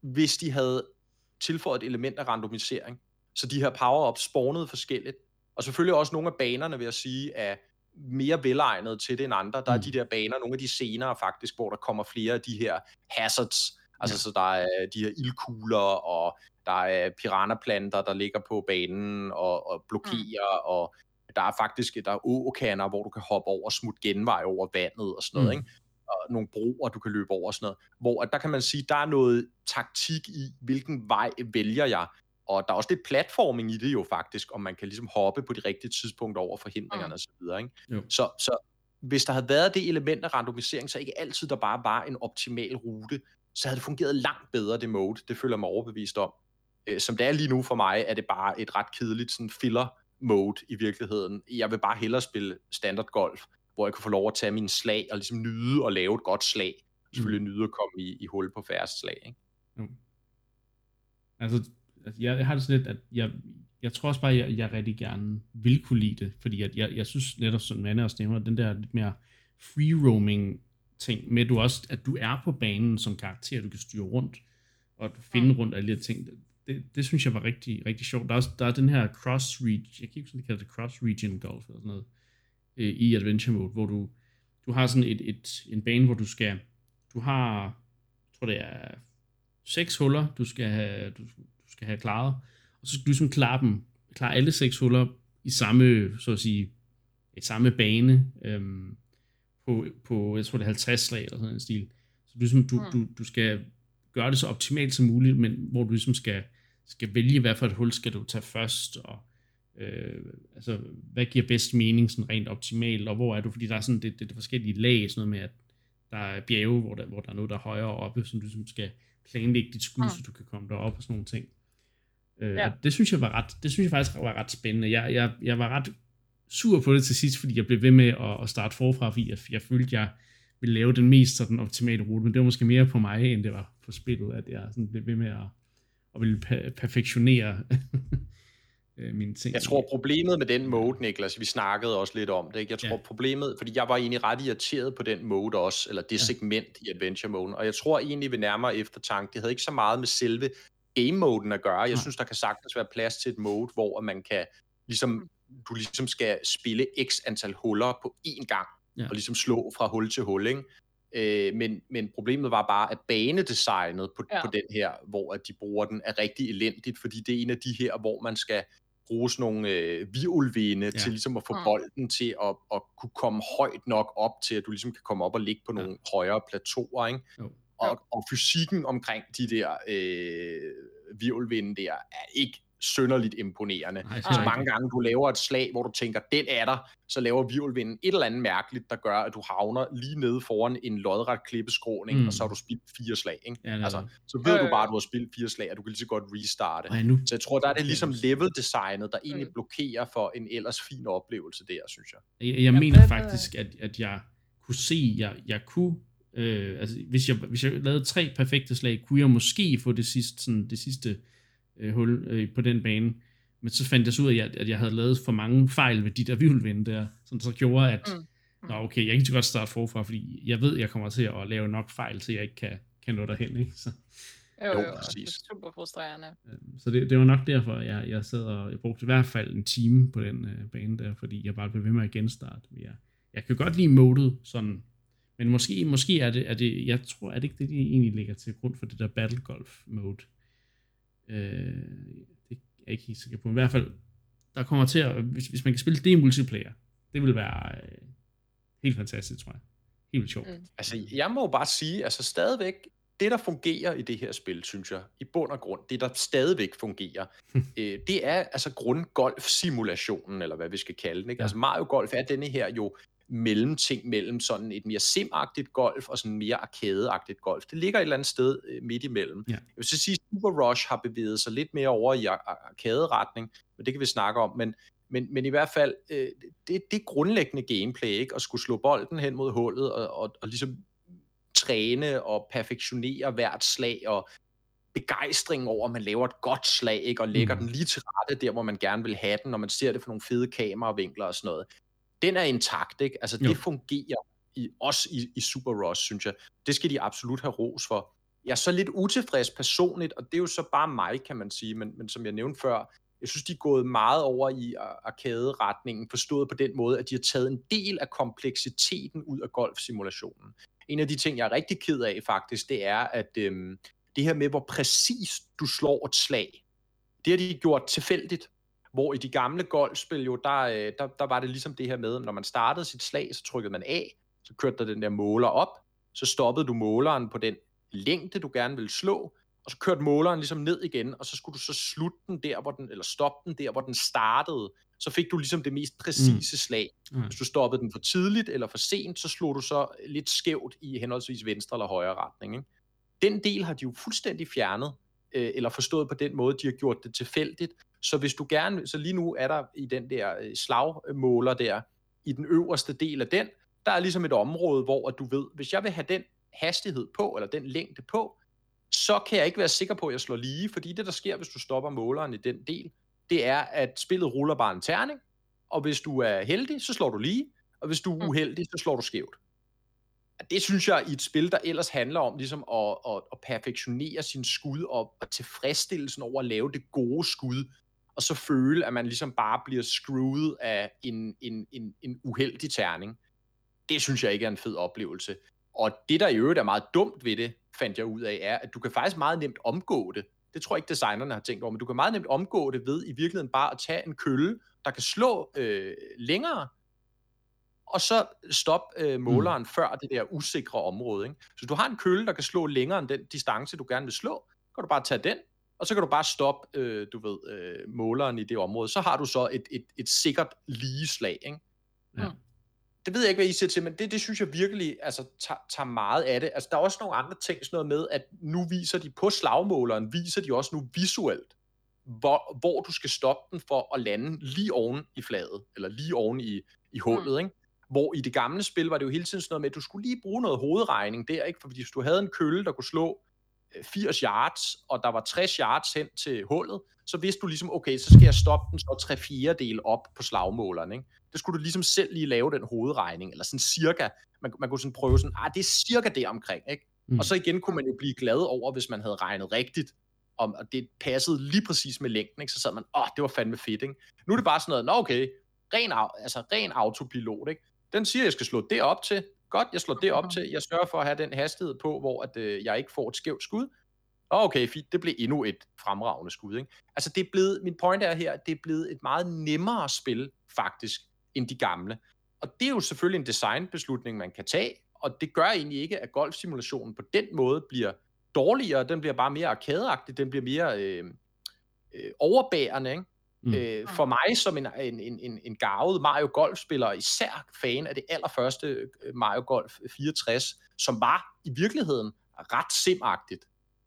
hvis de havde tilføjet et element af randomisering. Så de her power-ups spawnede forskelligt. Og selvfølgelig også nogle af banerne, vil jeg sige, er mere velegnede til det end andre. Der er Mm. de der baner, nogle af de senere faktisk, hvor der kommer flere af de her hazards. Altså, Ja. så der er de her ildkugler, og der er piranaplanter, der ligger på banen og, og blokerer, mm. og der er faktisk der er åkander, hvor du kan hoppe over og smutte genvej over vandet og sådan noget, Mm. ikke? og nogle broer, du kan løbe over og sådan noget. Hvor at der kan man sige, der er noget taktik i, hvilken vej vælger jeg. Og der er også lidt platforming i det jo faktisk, om man kan ligesom hoppe på de rigtige tidspunkter over forhindringerne Mm. og så videre. Ikke? Jo. Så, så hvis der havde været det element af randomisering, så ikke altid der bare var en optimal rute, så havde det fungeret langt bedre, det mode. Det føler jeg mig overbevist om. Øh, som det er lige nu for mig, er det bare et ret kedeligt sådan filler mode i virkeligheden. Jeg vil bare hellere spille standard golf, hvor jeg kan få lov at tage mine slag og ligesom nyde og lave et godt slag. Selvfølgelig mm. nyde at komme i, i hul på færrest slag. Ikke? Altså, altså, jeg, jeg har det sådan lidt, at jeg, jeg tror også bare, at jeg, jeg rigtig gerne vil kunne lide det, fordi at jeg, jeg synes netop, som Manne også nævner, den der lidt mere free roaming ting med, du også, at du er på banen som karakter, du kan styre rundt, og finde mm. rundt alle de her ting. Det, det, synes jeg var rigtig, rigtig sjovt. Der er, også, der er den her cross region, jeg kan ikke huske, det det cross region golf eller sådan noget, øh, i adventure mode, hvor du, du har sådan et, et, en bane, hvor du skal, du har, jeg tror det er seks huller, du skal have, du skal have klaret, og så skal du ligesom klare dem, klare alle seks huller i samme, så at sige, i samme bane, øhm, på, på, jeg tror det er 50 slag eller sådan en stil. Så du, ligesom, du, du, du skal gøre det så optimalt som muligt, men hvor du ligesom skal, skal vælge, hvad for et hul skal du tage først, og øh, altså, hvad giver bedst mening sådan rent optimalt, og hvor er du, fordi der er sådan det, det, det forskellige lag, sådan noget med, at der er bjerge, hvor der, hvor der er noget, der er højere oppe, som du ligesom skal planlægge dit skud, mm. så du kan komme derop og sådan nogle ting. Øh, ja. det synes jeg var ret, det synes jeg faktisk var ret spændende. Jeg, jeg, jeg var ret sur på det til sidst, fordi jeg blev ved med at, at starte forfra, fordi jeg, jeg følte, jeg ville lave den mest sådan optimale rute, men det var måske mere på mig, end det var på spillet, at jeg sådan blev ved med at, at ville per- perfektionere [laughs] øh, mine ting. Jeg tror problemet med den mode, Niklas, vi snakkede også lidt om det, ikke? jeg tror ja. problemet, fordi jeg var egentlig ret irriteret på den mode også, eller det ja. segment i adventure mode, og jeg tror egentlig ved nærmere eftertanke, det havde ikke så meget med selve game moden at gøre. Jeg ja. synes, der kan sagtens være plads til et mode, hvor man kan ligesom du ligesom skal spille x antal huller på én gang, ja. og ligesom slå fra hul til hul, ikke? Øh, men, men problemet var bare, at banedesignet på, ja. på den her, hvor at de bruger den, er rigtig elendigt, fordi det er en af de her, hvor man skal bruge sådan nogle øh, virulvinde ja. til ligesom at få mm. bolden til at, at kunne komme højt nok op til, at du ligesom kan komme op og ligge på nogle ja. højere plateauer, ikke? Jo. Og, og fysikken omkring de der øh, virulvinde der er ikke sønderligt imponerende. Nej, så mange gange du laver et slag, hvor du tænker, den er der, så laver virvelvinden et eller andet mærkeligt, der gør, at du havner lige nede foran en lodret klippeskråning, mm. og så har du spildt fire slag. Ikke? Ja, altså, så ved øh. du bare, at du har spillet fire slag, og du kan lige så godt restarte. Ej, nu. Så jeg tror, der er det ligesom level-designet, der egentlig mm. blokerer for en ellers fin oplevelse der, synes jeg. Jeg, jeg mener faktisk, at, at jeg kunne se, at jeg, jeg kunne Øh, altså, hvis jeg, hvis jeg lavede tre perfekte slag, kunne jeg måske få det sidste, sådan, det sidste øh, hul øh, på den bane. Men så fandt jeg så ud af, at jeg havde lavet for mange fejl ved de der virvelvinde der, som så gjorde, at mm. Mm. Nå, okay, jeg kan godt starte forfra, fordi jeg ved, at jeg kommer til at lave nok fejl, til jeg ikke kan, kan nå derhen. Ikke? Så. Jo, jo, jo, præcis. det er super frustrerende. Øhm, så det, det var nok derfor, jeg, jeg sad og jeg brugte i hvert fald en time på den øh, bane der, fordi jeg bare blev ved med at genstarte. Jeg, jeg kan godt lide modet sådan, men måske, måske er, det, er det, jeg tror, er det ikke det, de egentlig ligger til grund for det der battle golf mode. Øh, det er jeg ikke helt sikker på. Men i hvert fald, der kommer til at, hvis, hvis man kan spille det multiplayer, det vil være øh, helt fantastisk, tror jeg. Helt vildt sjovt. Mm. Altså, jeg må bare sige, altså stadigvæk, det der fungerer i det her spil, synes jeg, i bund og grund, det der stadigvæk fungerer, [laughs] øh, det er altså grundgolf-simulationen, eller hvad vi skal kalde den. Ikke? Ja. Altså Mario Golf er denne her jo mellemting mellem sådan et mere simagtigt golf og sådan mere arcadeagtigt golf. Det ligger et eller andet sted øh, midt imellem. Ja. Jeg vil så sige, Super Rush har bevæget sig lidt mere over i arcade-retning, men det kan vi snakke om. Men, men, men i hvert fald, øh, det, det er grundlæggende gameplay, ikke? At skulle slå bolden hen mod hullet og, og, og ligesom træne og perfektionere hvert slag og begejstring over, at man laver et godt slag, ikke? og lægger mm. den lige til rette der, hvor man gerne vil have den, når man ser det for nogle fede kameravinkler og sådan noget den er intakt, ikke? Altså, det jo. fungerer i, også i, i Super Rush, synes jeg. Det skal de absolut have ros for. Jeg er så lidt utilfreds personligt, og det er jo så bare mig, kan man sige, men, men som jeg nævnte før, jeg synes, de er gået meget over i arcade-retningen, forstået på den måde, at de har taget en del af kompleksiteten ud af golfsimulationen. En af de ting, jeg er rigtig ked af faktisk, det er, at øhm, det her med, hvor præcis du slår et slag, det har de gjort tilfældigt. Hvor i de gamle golfspil jo, der, øh, der, der var det ligesom det her med, når man startede sit slag, så trykkede man af, så kørte der den der måler op, så stoppede du måleren på den længde, du gerne ville slå, og så kørte måleren ligesom ned igen, og så skulle du så slutte den der, hvor den, eller stoppe den der, hvor den startede. Så fik du ligesom det mest præcise mm. slag. Mm. Hvis du stoppede den for tidligt eller for sent, så slog du så lidt skævt i henholdsvis venstre eller højre retning. Ikke? Den del har de jo fuldstændig fjernet øh, eller forstået på den måde, de har gjort det tilfældigt. Så hvis du gerne, så lige nu er der i den der øh, slagmåler der, i den øverste del af den, der er ligesom et område, hvor du ved, hvis jeg vil have den hastighed på, eller den længde på, så kan jeg ikke være sikker på, at jeg slår lige, fordi det, der sker, hvis du stopper måleren i den del, det er, at spillet ruller bare en terning, og hvis du er heldig, så slår du lige, og hvis du er mm. uheldig, så slår du skævt. Det synes jeg i et spil, der ellers handler om ligesom at, at, at perfektionere sin skud og, og tilfredsstillelsen over at lave det gode skud, og så føle, at man ligesom bare bliver screwed af en, en, en, en uheldig terning. Det synes jeg ikke er en fed oplevelse. Og det, der i øvrigt er meget dumt ved det, fandt jeg ud af, er, at du kan faktisk meget nemt omgå det. Det tror jeg ikke, designerne har tænkt over, men du kan meget nemt omgå det ved i virkeligheden bare at tage en kølle, der kan slå øh, længere, og så stoppe øh, måleren mm. før det der usikre område. Ikke? Så du har en kølle, der kan slå længere end den distance, du gerne vil slå, kan du bare tage den, og så kan du bare stoppe, øh, du ved, øh, måleren i det område. Så har du så et, et, et sikkert lige slag, ikke? Ja. Det ved jeg ikke, hvad I siger til, men det, det synes jeg virkelig altså, tager, tager meget af det. Altså, der er også nogle andre ting, sådan noget med, at nu viser de på slagmåleren, viser de også nu visuelt, hvor, hvor du skal stoppe den for at lande lige oven i fladet, eller lige oven i, i hullet, mm. ikke? Hvor i det gamle spil var det jo hele tiden sådan noget med, at du skulle lige bruge noget hovedregning der, ikke? For hvis du havde en kølle, der kunne slå 80 yards, og der var 60 yards hen til hullet, så vidste du ligesom, okay, så skal jeg stoppe den så 3 4 del op på slagmåleren. Ikke? Det skulle du ligesom selv lige lave den hovedregning, eller sådan cirka. Man, man kunne sådan prøve sådan, ah, det er cirka det omkring. Ikke? Mm. Og så igen kunne man jo blive glad over, hvis man havde regnet rigtigt, om at det passede lige præcis med længden, ikke? så sad man, åh, oh, det var fandme fedt. Ikke? Nu er det bare sådan noget, nå okay, ren, altså, ren autopilot. Ikke? Den siger, at jeg skal slå det op til, Godt, jeg slår det op til. Jeg sørger for at have den hastighed på, hvor at, øh, jeg ikke får et skævt skud. Okay, fint. Det blev endnu et fremragende skud. Ikke? Altså, det er blevet, min point er her, det er blevet et meget nemmere spil, faktisk, end de gamle. Og det er jo selvfølgelig en designbeslutning, man kan tage, og det gør egentlig ikke, at golfsimulationen på den måde bliver dårligere, den bliver bare mere arkadeagtig, den bliver mere øh, øh, overbærende, ikke? Mm. Øh, for mig som en, en, en, en garvet Mario Golf-spiller, især fan af det allerførste øh, Mario Golf 64, som var i virkeligheden ret simagtigt.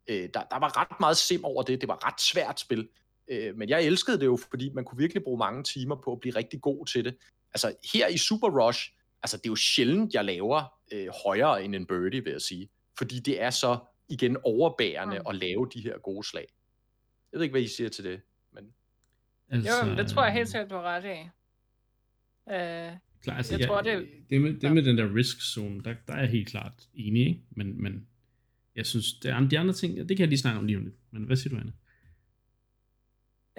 Øh, der, der var ret meget sim over det, det var ret svært spil. Øh, men jeg elskede det jo, fordi man kunne virkelig bruge mange timer på at blive rigtig god til det. Altså her i Super Rush, altså det er jo sjældent, jeg laver øh, højere end en birdie, vil jeg sige. Fordi det er så igen overbærende mm. at lave de her gode slag. Jeg ved ikke, hvad I siger til det. Altså, jo, det tror jeg helt sikkert, du har ret i. Uh, klar, altså, jeg, jeg tror, det, det, med, det med den der risk zone, der, der er jeg helt klart enig, ikke? Men, men jeg synes, det er, de andre ting, det kan jeg lige snakke om lige om lidt. Men hvad siger du, Anne?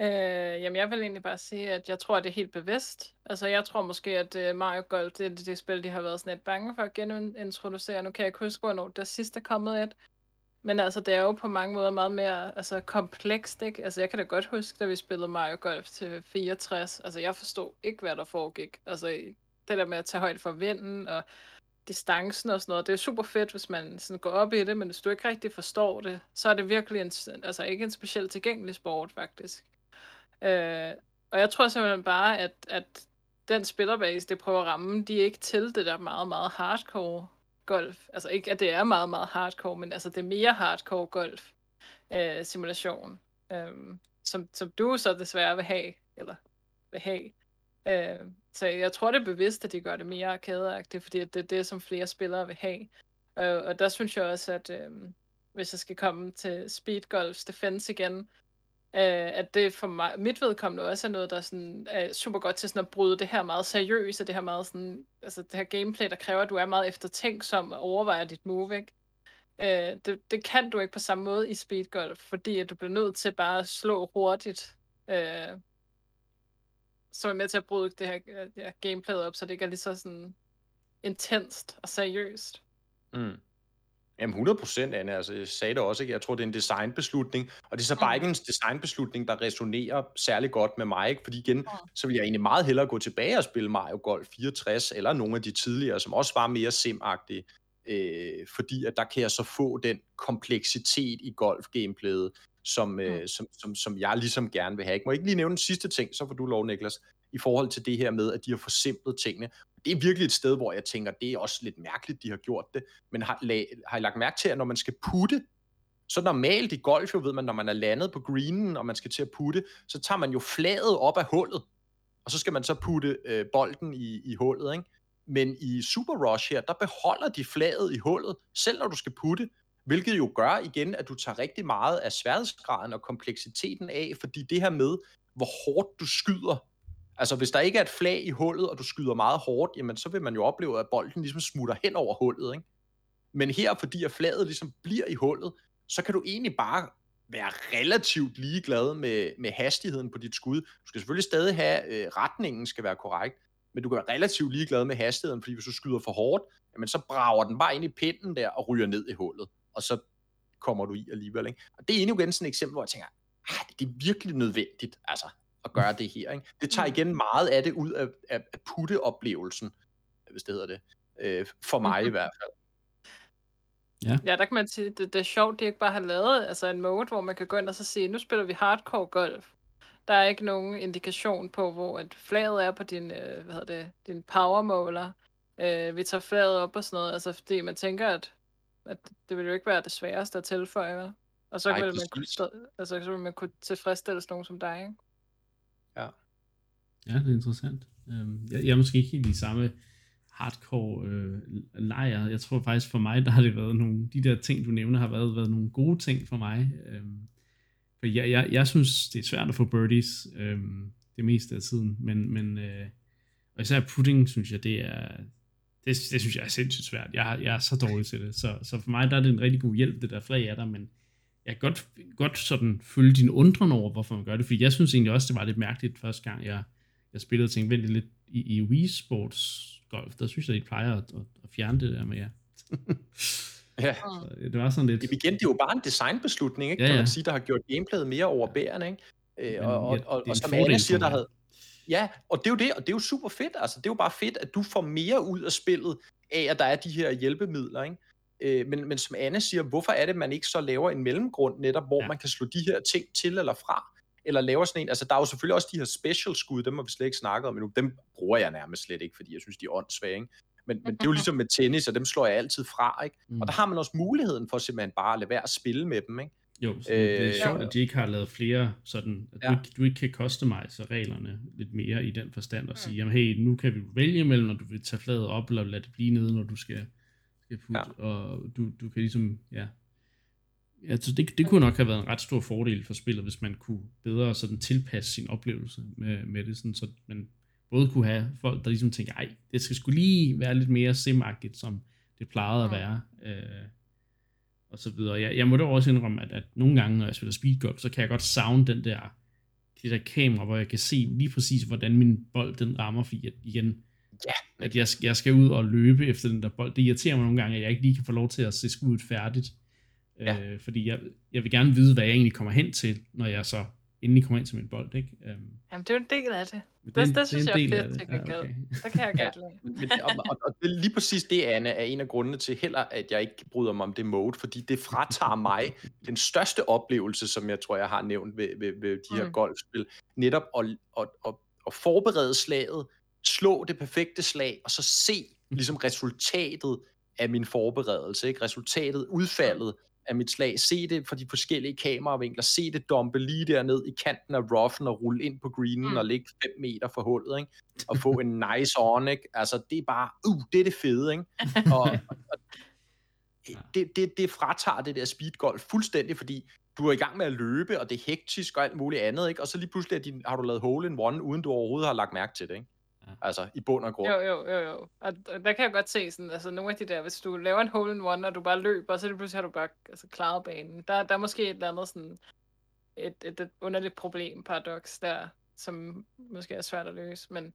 Øh, jamen, jeg vil egentlig bare sige, at jeg tror, at det er helt bevidst. Altså, jeg tror måske, at uh, Mario Golf, det er det, det spil, de har været sådan lidt bange for at genintroducere. Nu kan jeg ikke huske, hvornår der sidste er kommet et. Men altså, det er jo på mange måder meget mere altså, komplekst, ikke? Altså, jeg kan da godt huske, da vi spillede Mario Golf til 64. Altså, jeg forstod ikke, hvad der foregik. Altså, det der med at tage højde for vinden og distancen og sådan noget, det er super fedt, hvis man sådan går op i det, men hvis du ikke rigtig forstår det, så er det virkelig en, altså ikke en specielt tilgængelig sport, faktisk. Øh, og jeg tror simpelthen bare, at, at den spillerbase, det prøver at ramme, de er ikke til det der meget, meget hardcore golf. Altså ikke, at det er meget, meget hardcore, men altså det er mere hardcore golf øh, simulation, øh, som, som du så desværre vil have, eller vil have. Øh, så jeg tror, det er bevidst, at de gør det mere arkadeagtigt, fordi det er det, som flere spillere vil have. Øh, og der synes jeg også, at øh, hvis jeg skal komme til Speed Golfs Defense igen, Øh, at det for mig, mit vedkommende også er noget, der sådan, er super godt til sådan at bryde det her meget seriøse, det her meget sådan, altså det her gameplay, der kræver, at du er meget eftertænksom og overvejer dit move, ikke? Øh, det, det kan du ikke på samme måde i speedgolf, fordi at du bliver nødt til bare at slå hurtigt, øh, som er med til at bryde det her, øh, det her gameplay op, så det ikke er lige så sådan intenst og seriøst. Mm. Jamen 100 procent, Anne. Altså, jeg sagde det også, ikke? Jeg tror, det er en designbeslutning. Og det er så bare ikke en designbeslutning, der resonerer særlig godt med mig. Ikke? Fordi igen, så vil jeg egentlig meget hellere gå tilbage og spille Mario Golf 64, eller nogle af de tidligere, som også var mere simagtige. Øh, fordi at der kan jeg så få den kompleksitet i golf-gameplayet, som, øh, som, som, som jeg ligesom gerne vil have. Ikke? Må jeg ikke lige nævne den sidste ting, så får du lov, Niklas, i forhold til det her med, at de har forsimplet tingene det er virkelig et sted, hvor jeg tænker, det er også lidt mærkeligt, de har gjort det. Men har, lag, har I lagt mærke til, at når man skal putte Så normalt i golf, jo ved man, når man er landet på greenen, og man skal til at putte, så tager man jo flaget op af hullet, og så skal man så putte øh, bolden i, i hullet, ikke? Men i Super Rush her, der beholder de flaget i hullet, selv når du skal putte, hvilket jo gør igen, at du tager rigtig meget af sværhedsgraden og kompleksiteten af, fordi det her med, hvor hårdt du skyder, altså hvis der ikke er et flag i hullet, og du skyder meget hårdt, jamen så vil man jo opleve, at bolden ligesom smutter hen over hullet, ikke? Men her, fordi at flaget ligesom bliver i hullet, så kan du egentlig bare være relativt ligeglad med, med hastigheden på dit skud. Du skal selvfølgelig stadig have, øh, retningen skal være korrekt, men du kan være relativt ligeglad med hastigheden, fordi hvis du skyder for hårdt, jamen så brager den bare ind i pinden der og ryger ned i hullet, og så kommer du i alligevel. Ikke? Og det er endnu igen sådan et eksempel, hvor jeg tænker, ah, det er virkelig nødvendigt altså, at gøre det her. Ikke? Det tager mm. igen meget af det ud af, af, af putteoplevelsen, hvis det hedder det, øh, for mig i mm-hmm. hvert fald. Ja. ja, der kan man sige, det, det er sjovt, de ikke bare har lavet altså en mode, hvor man kan gå ind og så sige, nu spiller vi hardcore golf. Der er ikke nogen indikation på, hvor at flaget er på din, øh, hvad hedder det, din power måler. Øh, vi tager flaget op og sådan noget, altså fordi man tænker, at, at det vil jo ikke være det sværeste at tilføje. Og så, Ej, vil man kunne, altså, så vil man kunne tilfredsstille nogen som dig, ikke? Ja. Ja, det er interessant. Øhm, jeg, jeg er måske ikke helt i samme hardcore øh, lejr. Jeg tror faktisk for mig, der har det været nogle, de der ting, du nævner, har været, været nogle gode ting for mig. Øhm, for jeg, jeg, jeg synes, det er svært at få birdies øhm, det meste af tiden, men, men øh, og især pudding, synes jeg, det er, det, det synes jeg er sindssygt svært. Jeg, jeg er så dårlig til det, så, så for mig der er det en rigtig god hjælp, det der flag er der, men jeg kan godt, godt sådan følge din undren over, hvorfor man gør det, fordi jeg synes egentlig også, det var lidt mærkeligt første gang, jeg, jeg spillede og tænkte, vent lidt, i, i Wii Sports golf, der synes jeg, de plejer at, at, at fjerne det der med jer. [laughs] ja. Så det var sådan lidt... Igen, det er jo bare en designbeslutning, ikke? Ja, ja. kan man sige, der har gjort gameplayet mere overbærende, ikke? Øh, Men, og, og, ja, og, og som Anne siger, der havde... Ja, og det er jo det, og det er jo super fedt, altså det er jo bare fedt, at du får mere ud af spillet, af at der er de her hjælpemidler, ikke? Øh, men, men som Anne siger, hvorfor er det, man ikke så laver en mellemgrund netop, hvor ja. man kan slå de her ting til eller fra? eller laver sådan en, altså der er jo selvfølgelig også de her special skud, dem har vi slet ikke snakket om endnu, dem bruger jeg nærmest slet ikke, fordi jeg synes, de er åndssvage, ikke? Men, men det er jo ligesom med tennis, og dem slår jeg altid fra, ikke? Mm. Og der har man også muligheden for simpelthen bare at lade være at spille med dem, ikke? Jo, så øh, det er sjovt, at de ikke har lavet flere sådan, at ja. du, ikke, du ikke kan customize reglerne lidt mere i den forstand og mm. sige, jamen hey, nu kan vi vælge mellem, når du vil tage fladet op, eller lade det blive nede, når du skal, skal putte, ja. og du, du kan ligesom, ja, Altså det, det kunne nok have været en ret stor fordel for spillet, hvis man kunne bedre sådan tilpasse sin oplevelse med, med det, sådan, så man både kunne have folk, der ligesom tænker, ej, det skal skulle lige være lidt mere simagtigt, som det plejede at være, øh, og så videre. Jeg, jeg må da også indrømme, at, at nogle gange, når jeg spiller speedgolf, så kan jeg godt savne den der, det der kamera, hvor jeg kan se lige præcis, hvordan min bold den rammer, fordi at, igen. At jeg, jeg skal ud og løbe efter den der bold. Det irriterer mig nogle gange, at jeg ikke lige kan få lov til at se skuddet færdigt. Ja. Øh, fordi jeg, jeg vil gerne vide, hvad jeg egentlig kommer hen til, når jeg så endelig kommer ind til min bold. Ikke? Um, Jamen, det er jo en del af det. Det, det, det synes jeg er fedt, det. Ja, okay. Det kan jeg godt [laughs] lide. og, og, og det er lige præcis det, Anne, er en af grundene til heller, at jeg ikke bryder mig om det mode, fordi det fratager mig [laughs] den største oplevelse, som jeg tror, jeg har nævnt ved, ved, ved de her mm. golfspil. Netop at, at, at, at forberede slaget, slå det perfekte slag, og så se ligesom resultatet af min forberedelse, ikke? resultatet, udfaldet af mit slag. Se det fra de forskellige kameravinkler. Se det dumpe lige derned i kanten af roughen og rulle ind på greenen mm. og ligge 5 meter fra hullet. Ikke? Og få en [laughs] nice on. Ikke? Altså, det er bare, uh, det er det fede. Ikke? Og, og, [laughs] det, det, det fratager det der speedgolf fuldstændig, fordi du er i gang med at løbe, og det er hektisk og alt muligt andet, ikke? og så lige pludselig din, har du lavet hole in one, uden du overhovedet har lagt mærke til det. Ikke? Altså, i bund og grund. Jo, jo, jo, jo. Og der kan jeg godt se sådan, altså nogle af de der, hvis du laver en hole in one, og du bare løber, så det pludselig har du bare altså, klaret banen. Der, der er måske et eller andet sådan, et, et, et underligt problem, paradoks der, som måske er svært at løse, men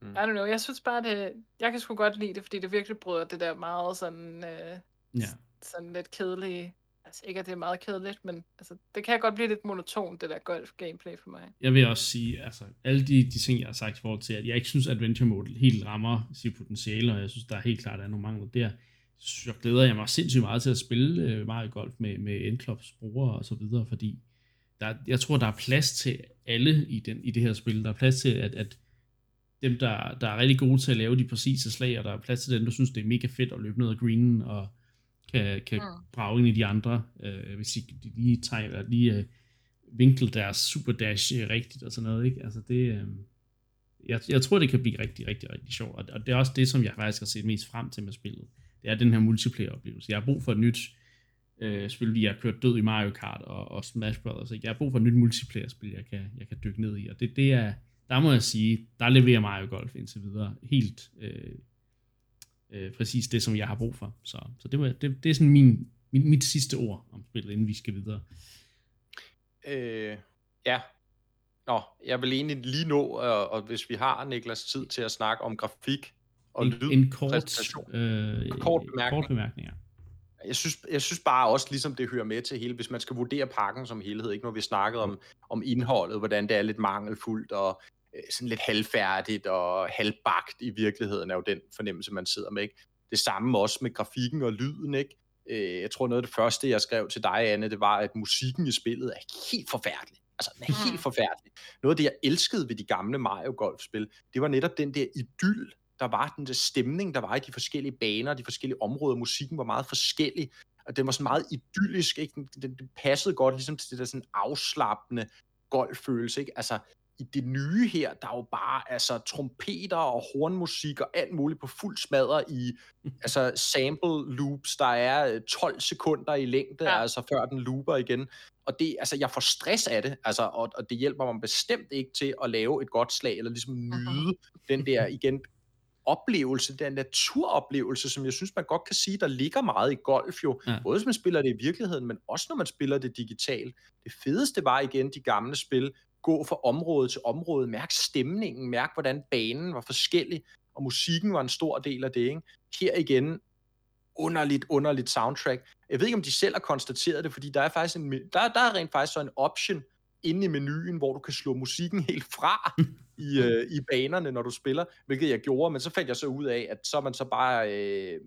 mm. I don't know, jeg synes bare, det, jeg kan sgu godt lide det, fordi det virkelig bryder det der meget sådan, øh, ja. sådan lidt kedelige Altså ikke, at det er meget kedeligt, men altså, det kan godt blive lidt monotont, det der golf-gameplay for mig. Jeg vil også sige, altså alle de, de ting, jeg har sagt i forhold til, at jeg ikke synes, at Adventure Mode helt rammer sit potentiale, og jeg synes, der er helt klart er nogle mangler der. Så jeg glæder jeg mig sindssygt meget til at spille øh, Mario Golf med, med N-Clubs brugere og så videre, fordi der, jeg tror, der er plads til alle i, den, i det her spil. Der er plads til, at, at dem, der, der er rigtig gode til at lave de præcise slag, og der er plads til dem, der synes, det er mega fedt at løbe ned ad greenen og kan, kan mm. brage ind i de andre, øh, hvis de lige tager, eller lige øh, vinkle deres super dash øh, rigtigt og sådan noget, ikke? Altså det, øh, jeg, jeg tror, det kan blive rigtig, rigtig, rigtig sjovt, og, og det er også det, som jeg faktisk har set mest frem til med spillet. Det er den her multiplayer-oplevelse. Jeg har brug for et nyt øh, spil, fordi jeg har kørt død i Mario Kart og, og Smash Brothers, ikke? Jeg har brug for et nyt multiplayer-spil, jeg kan, jeg kan dykke ned i, og det, det er, der må jeg sige, der leverer Mario Golf indtil videre helt øh, øh, præcis det, som jeg har brug for. Så, så det, var, det, det er sådan min, min, mit sidste ord om spillet, inden vi skal videre. Øh, ja. Nå, jeg vil egentlig lige nå, og, og hvis vi har Niklas tid til at snakke om grafik og en, lyd. En kort, øh, kort bemærkning. Kort bemærkning ja. Jeg synes, jeg synes bare også, ligesom det hører med til hele, hvis man skal vurdere pakken som helhed, ikke når vi snakker om, om indholdet, hvordan det er lidt mangelfuldt og øh, sådan lidt halvfærdigt og halvbagt i virkeligheden, er jo den fornemmelse, man sidder med. Ikke? Det samme også med grafikken og lyden, ikke? Øh, jeg tror noget af det første, jeg skrev til dig, Anne, det var, at musikken i spillet er helt forfærdelig. Altså, den er helt forfærdelig. Noget af det, jeg elskede ved de gamle Mario Golf-spil, det var netop den der idyll, der var den der stemning, der var i de forskellige baner, de forskellige områder. Musikken var meget forskellig, og den var sådan meget idyllisk. Ikke? Den, den passede godt ligesom til det der sådan afslappende golffølelse. Ikke? Altså, i det nye her, der er jo bare altså, trompeter og hornmusik og alt muligt på fuld smadre i [laughs] altså, sample loops, der er 12 sekunder i længde, ja. altså før den looper igen. Og det, altså, jeg får stress af det, altså, og, og det hjælper mig bestemt ikke til at lave et godt slag, eller ligesom nyde uh-huh. den der, [laughs] igen, oplevelse, den naturoplevelse, som jeg synes, man godt kan sige, der ligger meget i golf jo. Ja. Både hvis man spiller det i virkeligheden, men også når man spiller det digitalt. Det fedeste var igen de gamle spil, gå fra område til område, mærk stemningen, mærk hvordan banen var forskellig, og musikken var en stor del af det. Ikke? Her igen, underligt, underligt soundtrack. Jeg ved ikke, om de selv har konstateret det, fordi der er faktisk en, der, der er rent faktisk så en option inde i menuen, hvor du kan slå musikken helt fra [laughs] i, øh, i banerne, når du spiller, hvilket jeg gjorde, men så fandt jeg så ud af, at så er man så bare øh,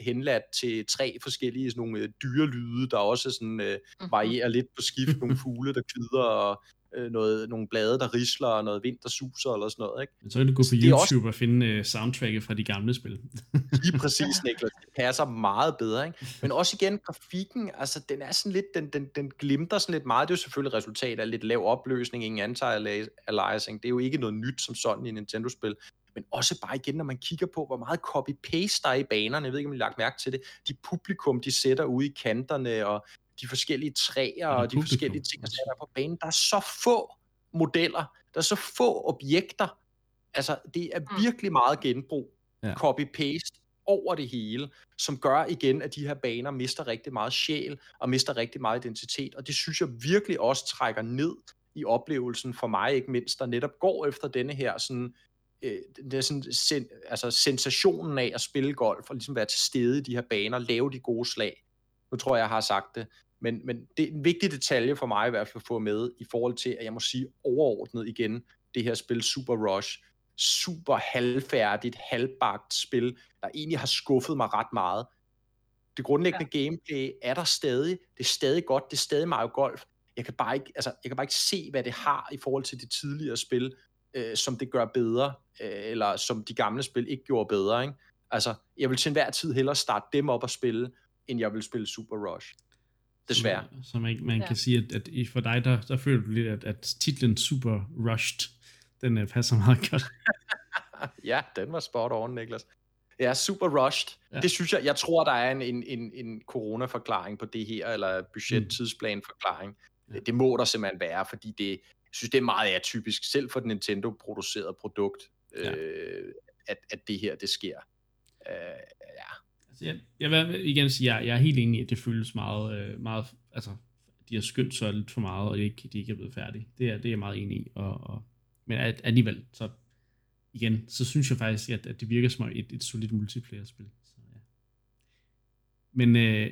henladt til tre forskellige sådan nogle øh, dyrelyde, der også sådan, øh, mhm. varierer lidt på skift, nogle [laughs] fugle, der kvider, og øh, noget, nogle blade, der risler, og noget vind, der suser, eller sådan noget. Ikke? Så kan du gå på YouTube også... og finde uh, soundtracket fra de gamle spil. [laughs] Lige præcis, Niklas. Det passer meget bedre. Ikke? Men også igen, grafikken, altså den er sådan lidt, den, den, den glimter sådan lidt meget. Det er jo selvfølgelig resultat af lidt lav opløsning, ingen anti-aliasing. Det er jo ikke noget nyt som sådan i Nintendo-spil men også bare igen, når man kigger på, hvor meget copy-paste der er i banerne, jeg ved ikke, om I har lagt mærke til det, de publikum, de sætter ude i kanterne, og de forskellige træer og de forskellige ting, der er på banen. Der er så få modeller, der er så få objekter. Altså, det er mm. virkelig meget genbrug, ja. copy-paste over det hele, som gør igen, at de her baner mister rigtig meget sjæl og mister rigtig meget identitet. Og det synes jeg virkelig også trækker ned i oplevelsen for mig, ikke mindst, der netop går efter denne her sådan, øh, det er sådan, sen, altså sensationen af at spille golf og ligesom være til stede i de her baner, lave de gode slag. Nu tror jeg, jeg har sagt det. Men, men det er en vigtig detalje for mig i hvert fald at få med, i forhold til, at jeg må sige overordnet igen, det her spil Super Rush, super halvfærdigt, halvbagt spil, der egentlig har skuffet mig ret meget. Det grundlæggende ja. gameplay er der stadig, det er stadig godt, det er stadig Mario Golf. Jeg kan bare ikke, altså, jeg kan bare ikke se, hvad det har i forhold til de tidligere spil, øh, som det gør bedre, øh, eller som de gamle spil ikke gjorde bedre. Ikke? Altså, jeg vil til enhver tid hellere starte dem op og spille, end jeg vil spille Super Rush. Desværre. Så, så man, man ja. kan sige, at, at for dig, der, der føler du lidt, at, at titlen Super Rushed, den uh, passer meget [laughs] godt. [laughs] ja, den var spot on, Niklas. Ja, super rushed. Ja. Det synes jeg, jeg tror, der er en, en, en, en corona-forklaring på det her, eller budget-tidsplan-forklaring. Mm. Ja. Det må der simpelthen være, fordi det, jeg synes, det er meget atypisk, selv for et Nintendo-produceret produkt, ja. øh, at, at det her, det sker. Øh, ja. Jeg, jeg vil igen sige, jeg, jeg er helt enig i, at det føles meget, øh, meget altså, de har skyndt sig lidt for meget, og ikke, de ikke er blevet færdige. Det er, det er jeg meget enig i. Og, og, men at, alligevel, så igen, så synes jeg faktisk, at, at det virker som et, et solidt multiplayer-spil. Så, ja. Men øh,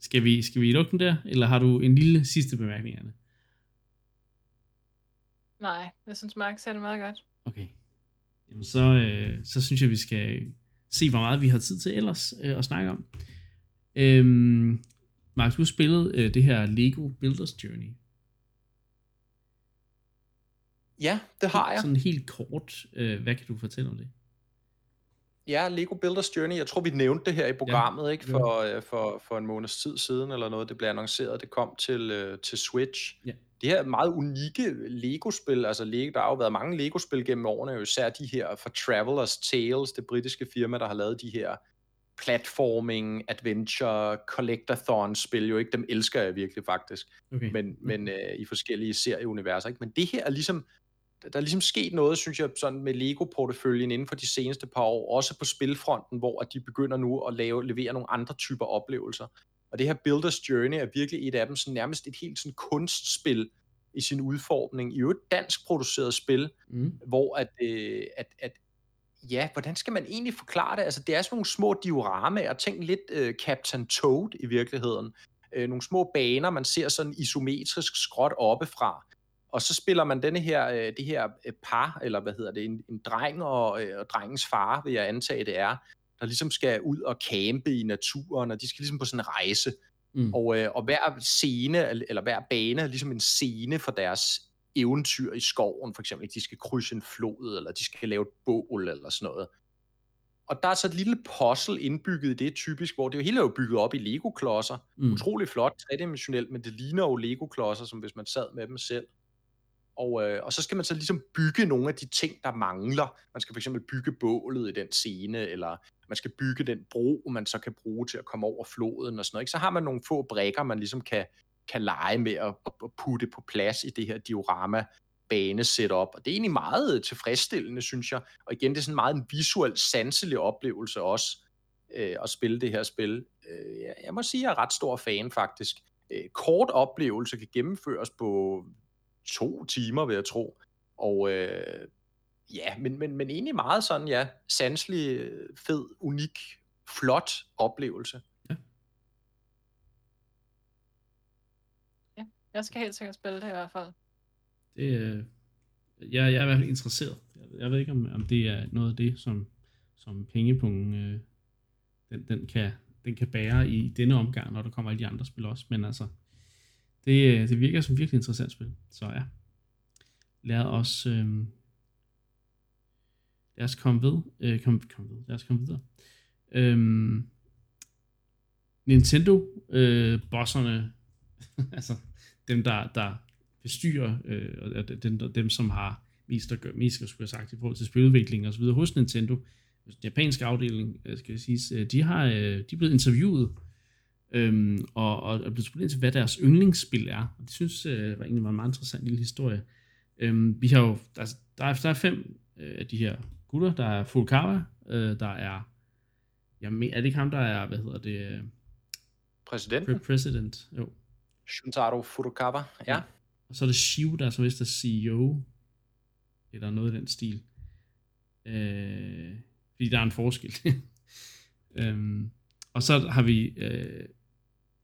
skal, vi, skal vi lukke den der, eller har du en lille sidste bemærkning, Anne? Nej, jeg synes, Mark sagde det meget godt. Okay. Jamen, så, øh, så synes jeg, vi skal se, hvor meget vi har tid til ellers øh, at snakke om. Øhm, Mark, du har spillet øh, det her Lego Builders Journey. Ja, det har jeg. Sådan helt kort, øh, hvad kan du fortælle om det? Ja, Lego Builders Journey. Jeg tror, vi nævnte det her i programmet, ja, ikke? For, øh, for, for en måneds tid siden eller noget. Det blev annonceret, det kom til, øh, til Switch. Ja. Det her meget unikke Lego-spil, altså Lego, der har jo været mange Lego-spil gennem årene, jo især de her for Travelers Tales, det britiske firma, der har lavet de her platforming, adventure, collectathon-spil, jo ikke, dem elsker jeg virkelig faktisk, okay. men, men øh, i forskellige serieuniverser. Ikke? Men det her er ligesom, der er ligesom sket noget, synes jeg, sådan med Lego-porteføljen inden for de seneste par år, også på spilfronten, hvor de begynder nu at lave, levere nogle andre typer oplevelser. Og det her Builders Journey er virkelig et af dem, sådan nærmest et helt sådan kunstspil i sin udformning. I et dansk produceret spil, mm. hvor at, øh, at, at ja, hvordan skal man egentlig forklare det? Altså, det er sådan nogle små dioramaer, tænk lidt øh, Captain Toad i virkeligheden. Øh, nogle små baner, man ser sådan isometrisk skråt oppefra. Og så spiller man denne her, øh, det her øh, par, eller hvad hedder det, en, en dreng og, øh, og drengens far, vil jeg antage det er, der ligesom skal ud og campe i naturen, og de skal ligesom på sådan en rejse. Mm. Og, øh, og hver scene, eller hver bane er ligesom en scene for deres eventyr i skoven, for eksempel, de skal krydse en flod, eller de skal lave et bål, eller sådan noget. Og der er så et lille puzzle indbygget i det typisk, hvor det jo hele er jo bygget op i Lego-klodser. Mm. Utrolig flot, tredimensionelt, men det ligner jo Lego-klodser, som hvis man sad med dem selv. Og, øh, og så skal man så ligesom bygge nogle af de ting, der mangler. Man skal fx bygge bålet i den scene, eller man skal bygge den bro, man så kan bruge til at komme over floden og sådan noget. Ikke? Så har man nogle få brækker, man ligesom kan, kan lege med at, at putte på plads i det her diorama bane setup. Og det er egentlig meget øh, tilfredsstillende, synes jeg. Og igen, det er sådan meget en visuel, sanselig oplevelse også, øh, at spille det her spil. Øh, jeg må sige, at jeg er ret stor fan faktisk. Øh, kort oplevelse kan gennemføres på to timer, vil jeg tro. Og øh, ja, men, men, men egentlig meget sådan, ja, sanselig, fed, unik, flot oplevelse. Ja. ja, jeg skal helt sikkert spille det i hvert fald. Det, øh, jeg, jeg er i hvert fald interesseret. Jeg, jeg ved ikke, om, om det er noget af det, som, som pengepungen øh, den, den, kan, den kan bære i denne omgang, når der kommer alle de andre spil også. Men altså, det, øh, det virker som virkelig interessant spil. Så ja, lad os, øh, lad os komme ved. Øh, kom, kom ved. Lad os komme videre. Øh, Nintendo øh, bosserne, [laughs] altså dem der, der bestyrer, øh, og dem, dem som har mest at, gøre, mest at skulle have sagt i forhold til spiludvikling og så videre hos Nintendo, den japanske afdeling, øh, skal jeg sige, øh, de har de er blevet interviewet øhm, og, og er blevet spurgt ind til, hvad deres yndlingsspil er. Og det synes øh, var egentlig var en meget interessant lille historie. Øhm, vi har jo, der, der, er, der er fem øh, af de her gutter. Der er Furukawa, øh, der er, jamen, er det ikke ham, der er, hvad hedder det? Øh, Præsidenten? President, jo. Shuntaro Furukawa, ja. ja. Og så er det Shiv, der er så vist er CEO, eller noget i den stil. Øh, fordi der er en forskel. [laughs] øhm, og så har vi øh,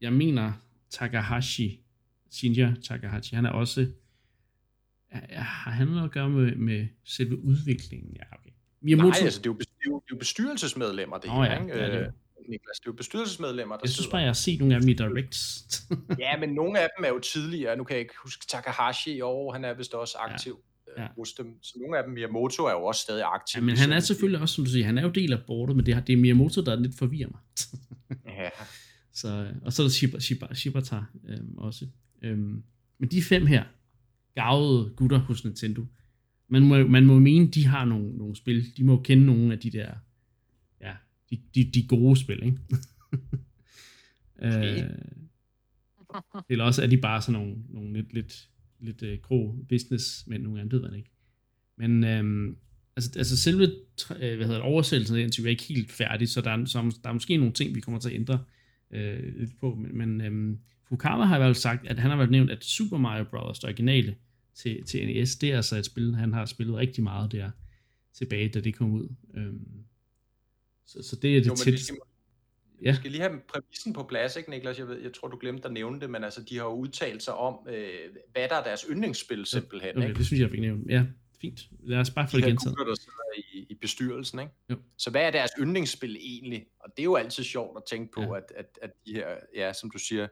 jeg mener Takahashi, Shinja Takahashi, han er også, har han noget at gøre med, med selve udviklingen? Ja, okay. Miyamoto... Nej, altså det er, jo, det, er er bestyrelsesmedlemmer, det oh, her, ja, ikke? Det er det. Øh, Niklas, det er jo bestyrelsesmedlemmer, der Jeg synes bare, jeg har set nogle af dem i Directs. [laughs] ja, men nogle af dem er jo tidligere. Nu kan jeg ikke huske Takahashi i år, han er vist også aktiv. Ja. Ja. hos dem. Så nogle af dem, Miyamoto er jo også stadig aktiv. Ja, men han er selvfølgelig også, som du siger, han er jo del af bordet, men det er, det er Miyamoto, der lidt forvirrer mig. ja. [laughs] Så, og så er der Shiba, Shiba, Shibata øhm, også. Øhm, men de fem her, gavede gutter hos Nintendo, man må, man må mene, de har nogle, nogle spil. De må kende nogle af de der, ja, de, de, de gode spil, ikke? [laughs] øh, eller også er de bare sådan nogle, nogle lidt, lidt, lidt uh, grå business, men nogle andre ved man ikke. Men øhm, altså, altså selve øh, hvad hedder det, oversættelsen er ikke helt færdig, så der er, så der er måske nogle ting, vi kommer til at ændre øh, på, men, men øhm, Fukawa har i hvert fald sagt, at han har været nævnt, at Super Mario Bros. det originale til, til NES, det er altså et spil, han har spillet rigtig meget der tilbage, da det kom ud. Øhm, så, så det er det jo, tæt... Skal, ja. Vi skal lige have præmissen på plads, ikke Niklas? Jeg, ved, jeg tror, du glemte at nævne det, men altså, de har jo udtalt sig om, øh, hvad der er deres yndlingsspil simpelthen. Okay, ikke? det synes jeg, jeg fik nævnt. Ja, fint. Lad os bare få det gentaget. De sidder i, i bestyrelsen, ikke? Jo. Så hvad er deres yndlingsspil egentlig? Og det er jo altid sjovt at tænke på, ja. at, at, at de her, ja, som du siger,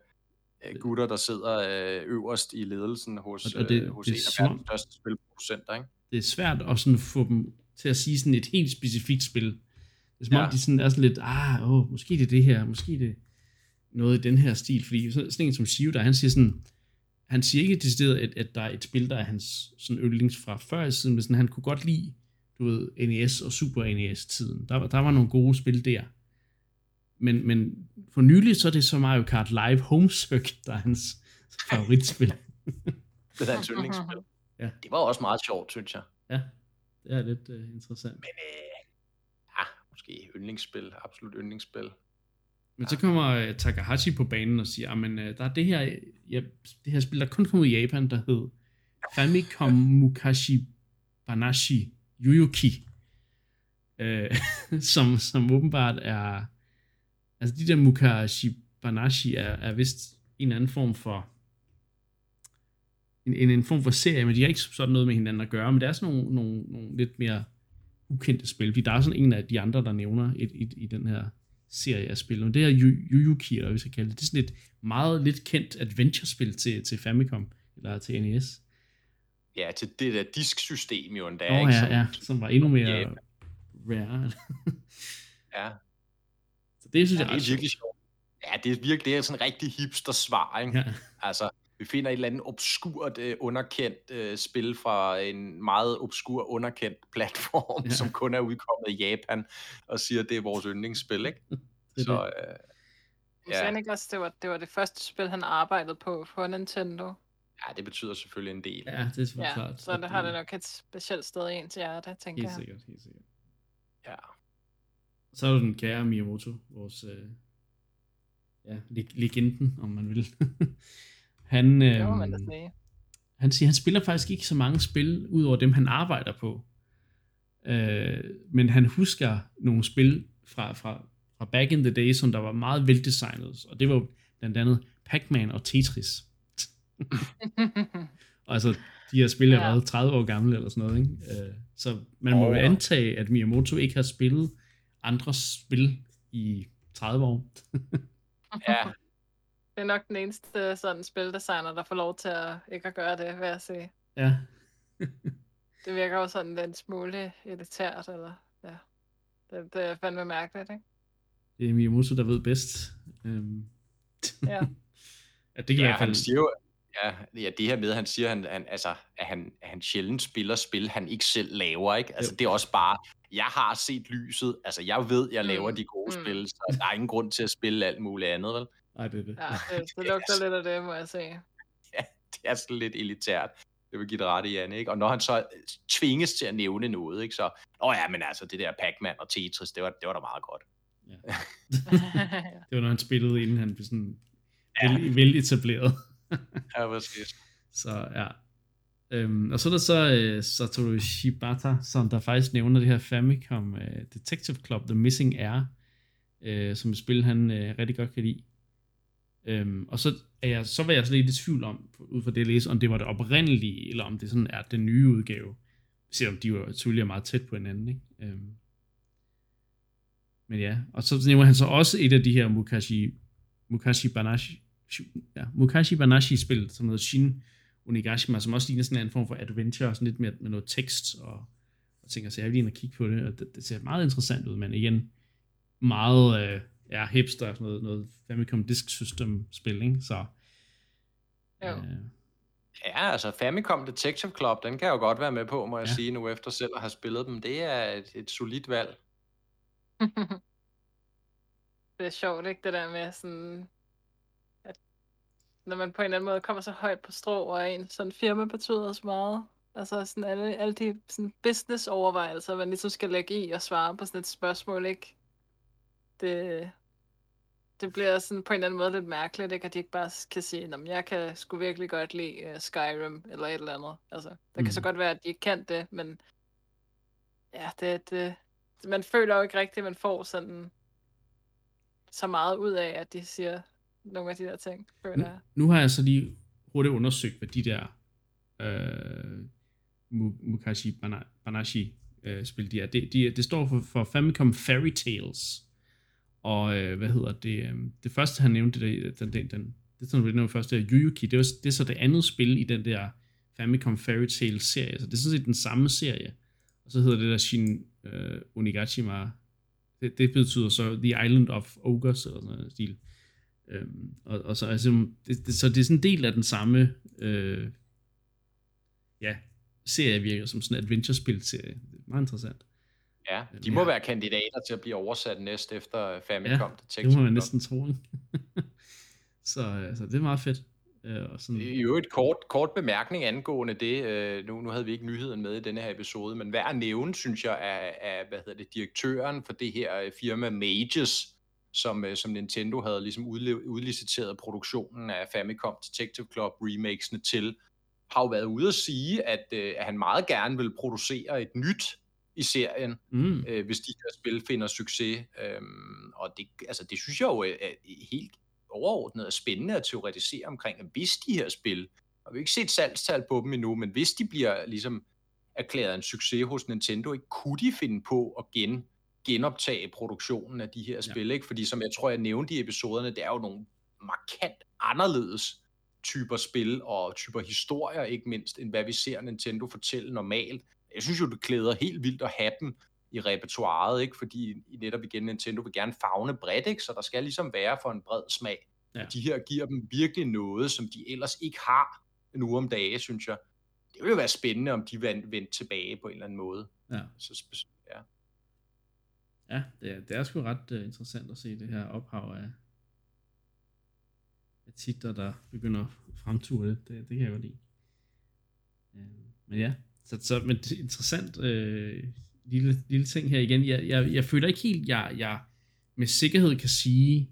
gutter, der sidder øh, øverst i ledelsen hos, og det, øh, hos det en af verdens største spilproducenter, ikke? Det er svært at sådan få dem til at sige sådan et helt specifikt spil. Det er som om, Ja. de sådan er sådan lidt, ah, åh, måske det er det her, måske det er noget i den her stil, fordi så- sådan en som Shio, der han siger sådan, han siger ikke decideret, at, at der er et spil, der er hans sådan yndlings fra før i tiden, men sådan, han kunne godt lide, du ved, NES og Super NES-tiden. Der, var- der var nogle gode spil der. Men, men for nylig, så er det så Mario Kart Live Home Circuit, der er hans favoritspil. [laughs] Det er hans yndlingsspil. Ja. Det var også meget sjovt, synes jeg. Ja, det er lidt uh, interessant. Men øh, ja, måske yndlingsspil. Absolut yndlingsspil. Men så kommer øh, Takahashi på banen og siger, men øh, der er det her, ja, det her spil, der kun kom ud i Japan, der hed Famicom Mukashi Banashi Yuyuki, øh, [laughs] som, som åbenbart er, altså de der Mukashi Banashi er, er vist en eller anden form for, en, en, en form for serie, men de har ikke sådan noget med hinanden at gøre, men det er sådan nogle, nogle, nogle lidt mere ukendte spil, fordi der er sådan en af de andre, der nævner et, et, i den her serie af spil, og det er Yu- Yuyuki, eller vi skal kalde det, det er sådan et meget lidt kendt adventure-spil til, til Famicom, eller til NES. Ja, til det der disksystem jo endda. Åh ikke? ja, Som- ja, som var endnu mere Japan. rare. [laughs] ja. Så det synes Ja, jeg det ret er virkelig sjovt. Ja, det er virkelig det er sådan en rigtig hipster svar, ikke? Ja. Altså, vi finder et eller andet obskurt, uh, underkendt uh, spil fra en meget obskur, underkendt [laughs] platform, Ja. som kun er udkommet i Japan, og siger, at det er vores yndlingsspil, ikke? [laughs] Det er Så det. uh, Ja. Ja. Så Niklas, det var, det var det første spil, han arbejdede på på Nintendo. ja, det betyder selvfølgelig en del. Ja, det er selvfølgelig Ja, klart. så det har det nok et specielt sted i ens hjerte, tænker Helt jeg. sikkert, helt sikkert. Ja. Så er der den kære Miyamoto, vores øh, ja, leg- legenden, om man vil. [laughs] han, Det må man da øh, sige. han siger, han spiller faktisk ikke så mange spil, ud over dem, han arbejder på. Øh, men han husker nogle spil fra, fra, fra back in the day, som der var meget veldesignet, og det var blandt andet Pac-Man og Tetris. [laughs] Og altså, de her spil er Ja. været 30 år gamle eller sådan noget, ikke? Øh, så man må Åh, jo ja. antage, at Miyamoto ikke har spillet andre spil i 30 år. ja, [laughs] Det er nok den eneste sådan spildesigner, der får lov til at ikke at gøre det, vil jeg sige. Ja. [laughs] Det virker jo sådan en smule elitært, eller ja. Det, det er fandme mærkeligt, ikke? Det er Miyamoto, der ved bedst. Øhm. Ja. [laughs] ja, det kan i ja hvert fald... han siger jo, ja, ja, det her med, han siger, han, han, altså, at han, at han sjældent spiller spil, han ikke selv laver, ikke? Altså, Jo. det er også bare, jeg har set lyset, altså, jeg ved, jeg laver Mm, de gode mm. spil, så der er ingen grund til at spille alt muligt andet, vel? Nej, det er det. Ja, det, det lugter lidt af det, må jeg sige. [laughs] Det er sådan lidt elitært. Det vil give det ret i, Janne, ikke? Og når han så tvinges til at nævne noget, ikke? Så, åh ja, men altså, det der Pac-Man og Tetris, det var, det var da meget godt. [laughs] [laughs] Det var, når han spillede, inden han blev sådan Ja. vel, veletableret. Ja, præcis. Så ja. Øhm, og så er der så øh, Satoru Shibata, som der faktisk nævner det her Famicom øh, Detective Club, The Missing Air, øh, som et spil, han øh, rigtig godt kan lide. Øhm, og så, er jeg, så var jeg så lidt i tvivl om, ud fra det jeg læste, om det var det oprindelige, eller om det sådan er den nye udgave. Selvom de jo selvfølgelig er meget tæt på hinanden, ikke? Øhm. Men ja, og så nævner han så også et af de her Mukashi, Mukashi Banashi, ja, Mukashi Banashi spil, som hedder Shin Onigashima, som også ligner sådan en form for adventure, sådan lidt mere med noget tekst, og, og tænker, så jeg vil lige ind og kigge på det, og det, det ser meget interessant ud, men igen, meget øh, ja, hipster, sådan noget, noget Famicom Disk System spil, ikke? Så, Jo. øh, Ja, altså Famicom Detective Club, den kan jeg jo godt være med på, må jeg Ja. ja. sige nu, efter selv at have spillet dem. Det er et, et solidt valg. [laughs] det er sjovt, ikke? Det der med sådan, at når man på en eller anden måde kommer så højt på strå, og en sådan firma betyder så meget. Altså sådan alle, alle de sådan business overvejelser, man ligesom skal lægge i og svare på sådan et spørgsmål, ikke? Det, det bliver sådan på en eller anden måde lidt mærkeligt, ikke? At de ikke bare kan sige, at jeg kan sgu virkelig godt lide uh, Skyrim, eller et eller andet. Altså, det mm. kan så Mm. godt være, at de ikke kan det, men ja, det, det, man føler jo ikke rigtigt, at man får sådan så meget ud af, at de siger nogle af de der ting, føler jeg. nu har jeg så lige hurtigt undersøgt, hvad de der øh, Mu- Mukashi Bana- Banashi øh, spil de er. Det, de, det står for, for Famicom Fairy Tales. Og øh, hvad hedder det? Øh, det første, han nævnte, det, den, den, den, det som sådan, det nævnte først, det er Yuyuki. Det er, det er så det andet spil i den der Famicom Fairy Tale serie. Så det er sådan set den samme serie. Og så hedder det der Shin øh, Onigashima det, det betyder så The Island of Ogres, eller sådan noget stil. Øhm, og, og så, altså, det, det, så det er sådan en del af den samme øh, ja, serie virker som sådan en adventure-spil-serie. Det er meget interessant. Ja, de må ja. være kandidater til at blive oversat næst efter Famicom. Ja, det, det må man næsten tro. [laughs] Så altså, det er meget fedt. Øh, og sådan... I øvrigt kort, kort bemærkning angående det, øh, nu, nu havde vi ikke nyheden med i denne her episode, men at nævne, synes jeg, er, er hvad hedder det, direktøren for det her øh, firma Mages, som, øh, som Nintendo havde ligesom udliciteret produktionen af Famicom Detective Club remakesene til, har jo været ude at sige, at, øh, at han meget gerne vil producere et nyt i serien, mm. øh, hvis de her spil finder succes. Øhm, og det, altså, det synes jeg jo er, er helt overordnet er spændende at teoretisere omkring, at hvis de her spil, og vi har ikke set salgstal på dem endnu, men hvis de bliver ligesom erklæret en succes hos Nintendo, ikke kunne de finde på at gen, genoptage produktionen af de her spil, ja. ikke? Fordi som jeg tror, jeg nævnte i episoderne, det er jo nogle markant anderledes typer spil og typer historier, ikke mindst, end hvad vi ser Nintendo fortælle normalt. Jeg synes jo, det klæder helt vildt at have dem i repertoireet, ikke? fordi netop igen Nintendo vil gerne fagne bredt, ikke? så der skal ligesom være for en bred smag. Ja. De her giver dem virkelig noget, som de ellers ikke har nu om dage, synes jeg. Det vil jo være spændende, om de vendte tilbage på en eller anden måde. Ja. Så, ja. Ja, det er, det er sgu ret uh, interessant at se det her ophav af, af titler, der begynder at fremture det. det. Det kan jeg godt lide. Uh, men ja, så, så men det er interessant uh, lille, lille ting her igen. Jeg, jeg, jeg føler ikke helt, jeg, jeg med sikkerhed kan sige,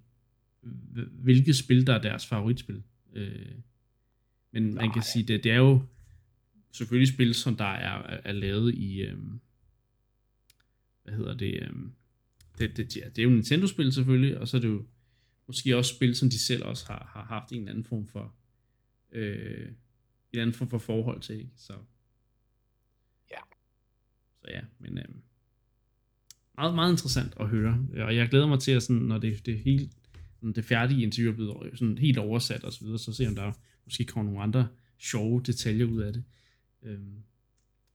hvilket spil, der er deres favoritspil. Øh, men Nej. man kan sige, det, det er jo selvfølgelig spil, som der er, er lavet i, øh, hvad hedder det, øh, det, det, ja, det er jo Nintendo-spil selvfølgelig, og så er det jo måske også spil, som de selv også har, har haft en eller anden form for, øh, en eller anden form for forhold til, ikke? Så, så ja, men øh, meget, meget interessant at høre. Og jeg glæder mig til, at sådan, når det, det hele det færdige interview er blevet sådan helt oversat og så videre, så se om der måske kommer nogle andre sjove detaljer ud af det. Øhm,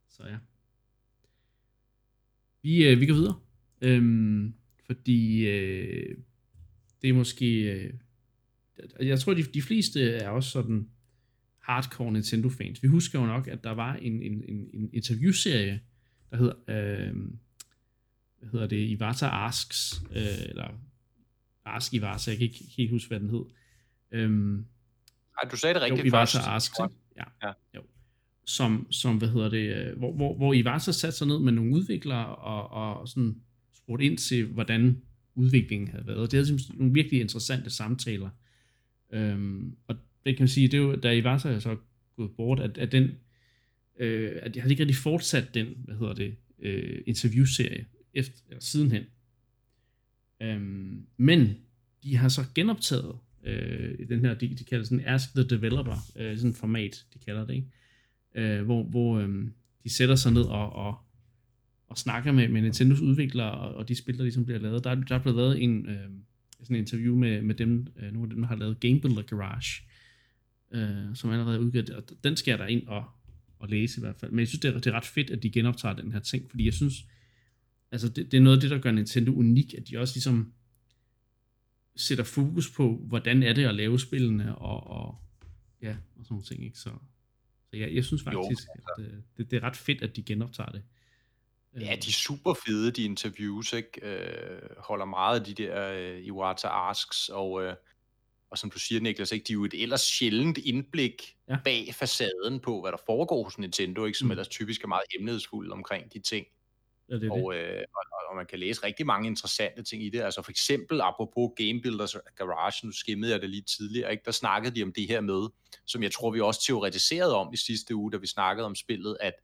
så ja. Vi, øh, vi går videre. Øhm, fordi øh, det er måske... Øh, jeg tror, de, de fleste er også sådan hardcore Nintendo-fans. Vi husker jo nok, at der var en, en, en, en interviewserie, der hedder, øh, hvad hedder det, Iwata Asks, øh, eller Ask Iwata, jeg kan ikke helt huske, hvad den hed. Øhm, Ej, du sagde det rigtigt jo, Iwata først. Asks, ja. ja. Jo. Som, som, hvad hedder det, øh, hvor, hvor, hvor Iwata satte sig ned med nogle udviklere og, og sådan spurgte ind til, hvordan udviklingen havde været. Det havde nogle virkelig interessante samtaler. Øhm, og det kan man sige, det er jo, da Iwata er så gået bort, at, at den øh, at jeg har ikke rigtig fortsat den, hvad hedder det, øh, interviewserie efter, eller sidenhen. Øhm, men de har så genoptaget øh, den her, de, de kalder sådan Ask the Developer, øh, sådan format, de kalder det, ikke? Øh, hvor, hvor øh, de sætter sig ned og, og, og snakker med, med Nintendos udviklere og, og de spil, der ligesom bliver lavet. Der, der er blevet lavet en, øh, sådan en interview med, med dem, øh, nogle af dem, der har lavet Game Builder Garage, øh, som allerede er udgivet, og den skal jeg der ind og, at læse i hvert fald. Men jeg synes, det er, det er ret fedt, at de genoptager den her ting, fordi jeg synes, altså det, det er noget af det, der gør Nintendo unik, at de også ligesom sætter fokus på, hvordan er det at lave spillene, og, og ja, og sådan nogle ting, ikke? Så, så ja, jeg synes faktisk, jo, altså. at øh, det, det er ret fedt, at de genoptager det. Ja, de er super fede, de interviews, ikke? Øh, holder meget af de der øh, Iwata Asks, og øh, og som du siger, Niklas, ikke, de er jo et ellers sjældent indblik ja. bag facaden på, hvad der foregår hos Nintendo, ikke, som mm. ellers typisk er meget emnedsfuld omkring de ting. Ja, det og, det. Øh, og, og man kan læse rigtig mange interessante ting i det. Altså for eksempel, apropos Game Builders Garage, nu skimmede jeg det lige tidligere, ikke? der snakkede de om det her med, som jeg tror, vi også teoretiserede om i sidste uge, da vi snakkede om spillet, at,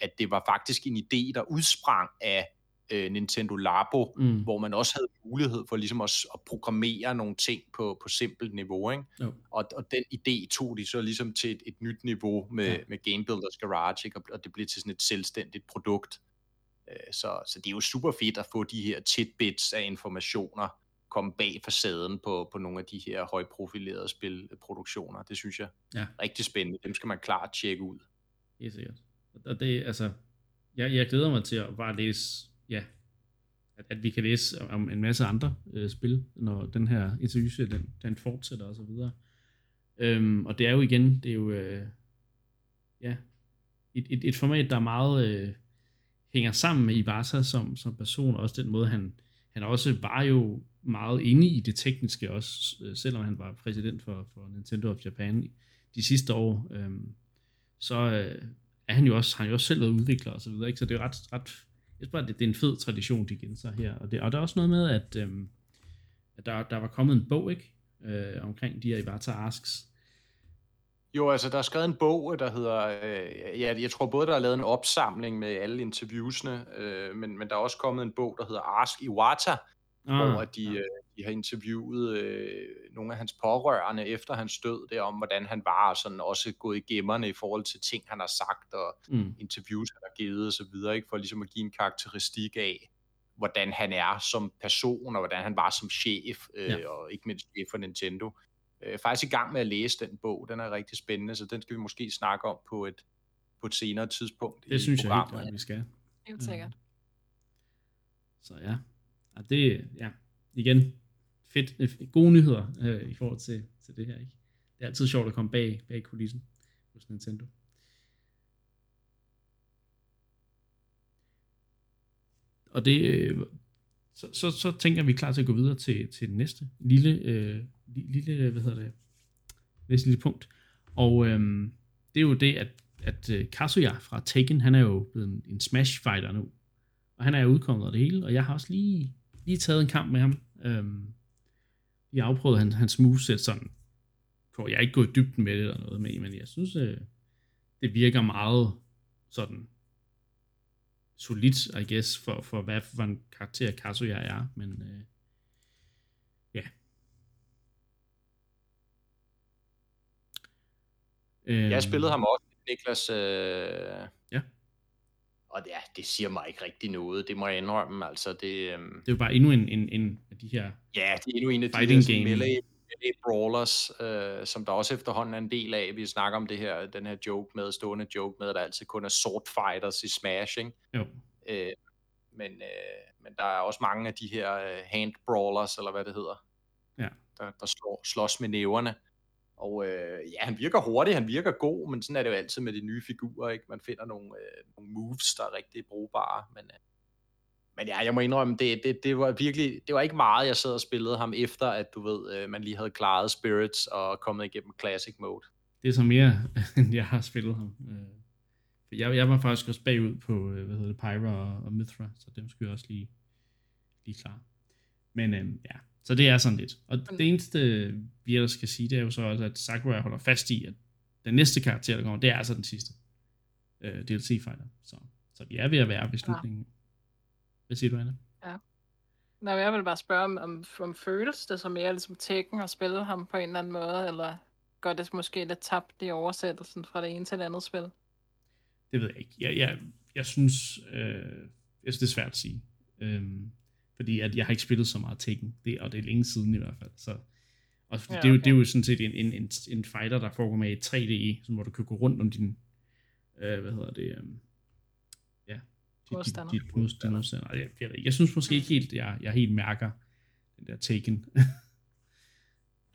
at det var faktisk en idé, der udsprang af øh, Nintendo Labo, mm. hvor man også havde mulighed for ligesom at, at programmere nogle ting på, på simpelt niveau. Ikke? Jo. Og, og den idé tog de så ligesom til et, et nyt niveau med, ja. med Game Builders Garage, ikke? Og, og det blev til sådan et selvstændigt produkt. Øh, så, så det er jo super fedt at få de her tidbits af informationer komme bag facaden på, på nogle af de her højprofilerede spilproduktioner. Det synes jeg ja. er rigtig spændende. Dem skal man klart tjekke ud. Helt sikkert. Og det, altså, jeg, jeg glæder mig til at bare læse ja, at, at vi kan læse om en masse andre øh, spil, når den her interview den, den fortsætter og så videre. Øhm, og det er jo igen, det er jo øh, ja, et, et, et format, der meget øh, hænger sammen med Iwata som, som person, og også den måde, han, han også var jo meget inde i det tekniske også, øh, selvom han var præsident for, for Nintendo of Japan de sidste år, øh, så øh, er han jo også, han jo også selv været udvikler og så videre, ikke? så det er jo ret, ret jeg tror, det, det er en fed tradition, de genser her, og, det, og der er også noget med, at, øhm, at der, der var kommet en bog, ikke? Øh, omkring de her Iwata Asks, jo, altså der er skrevet en bog, øh, der hedder, øh, ja, jeg tror både der er lavet en opsamling med alle interviewsene, øh, men, men der er også kommet en bog, der hedder Ask Iwata, ah, hvor de, ja. øh, de har interviewet øh, nogle af hans pårørende efter hans død, det om hvordan han var, og sådan også gået i gemmerne i forhold til ting, han har sagt, og mm. interviews, han har givet og så videre, ikke, for ligesom at give en karakteristik af, hvordan han er som person, og hvordan han var som chef, øh, ja. og ikke mindst chef for Nintendo øh, faktisk i gang med at læse den bog. Den er rigtig spændende, så den skal vi måske snakke om på et, på et senere tidspunkt. Det synes jeg helt at vi skal. Helt sikkert. Så ja, og det ja, igen, fedt, øh, gode nyheder øh, i forhold til, til det her. Ikke? Det er altid sjovt at komme bag, bag kulissen hos Nintendo. Og det, øh, så, så, så tænker vi klar til at gå videre til, til den næste lille, øh, lille, hvad hedder det, næste lille punkt. Og øh, det er jo det, at, at øh, Kazuya fra Taken, han er jo blevet en, en smash fighter nu. Og han er jo udkommet af det hele, og jeg har også lige, lige taget en kamp med ham. Øhm, jeg afprøvet hans, hans moveset sådan, på, jeg er ikke gået i dybden med det eller noget med, men jeg synes, øh, det virker meget sådan solidt, I guess, for, for hvad for en karakter Kazuya er, men øh, ja. Øh, jeg spillede ham også, Niklas. Øh, ja. Og det, ja, det siger mig ikke rigtig noget, det må jeg indrømme. Altså, det, øh, det er jo bare endnu en, en, en af de her Ja, det er endnu en af de her game. melee, melee brawlers, øh, som der også efterhånden er en del af. Vi snakker om det her, den her joke med, stående joke med, at der altid kun er sword fighters i Smashing. Jo. Øh, men, øh, men der er også mange af de her øh, hand brawlers, eller hvad det hedder, ja. der, der slår, slås med næverne. Og øh, ja, han virker hurtig, han virker god, men sådan er det jo altid med de nye figurer, ikke? Man finder nogle, øh, nogle moves, der er rigtig brugbare, men, øh, men ja, jeg må indrømme, det, det, det var virkelig, det var ikke meget, jeg sad og spillede ham efter, at du ved, øh, man lige havde klaret Spirits og kommet igennem Classic Mode. Det er så mere, [laughs] end jeg har spillet ham. Øh. Jeg, jeg var faktisk også bagud på, øh, hvad hedder det, Pyra og, og Mithra, så dem skulle jeg også lige, lige klar. Men øh, ja, så det er sådan lidt. Og det eneste, vi ellers skal sige, det er jo så også, at Sakurai holder fast i, at den næste karakter, der kommer, det er altså den sidste øh, DLC-fighter. Så, så vi er ved at være ved slutningen. Ja. Hvad siger du, Anna? Ja. Nå, jeg vil bare spørge, om, om, om føles det som mere ligesom Tekken og spille ham på en eller anden måde, eller går det måske lidt tabt i oversættelsen fra det ene til det andet spil? Det ved jeg ikke. Jeg, jeg, jeg synes, øh, jeg synes, det er svært at sige. Øhm, fordi at jeg har ikke spillet så meget Tekken, det, og det er længe siden i hvert fald. Så, og ja, okay. det, er jo, det er jo sådan set en, en, en, en fighter, der foregår med i 3D, som, hvor du kan gå rundt om din, øh, hvad hedder det, um, ja, dit, modstander. dit, dit modstander. Jeg, jeg, jeg synes måske ikke helt, jeg, jeg helt mærker den der Taken. [laughs]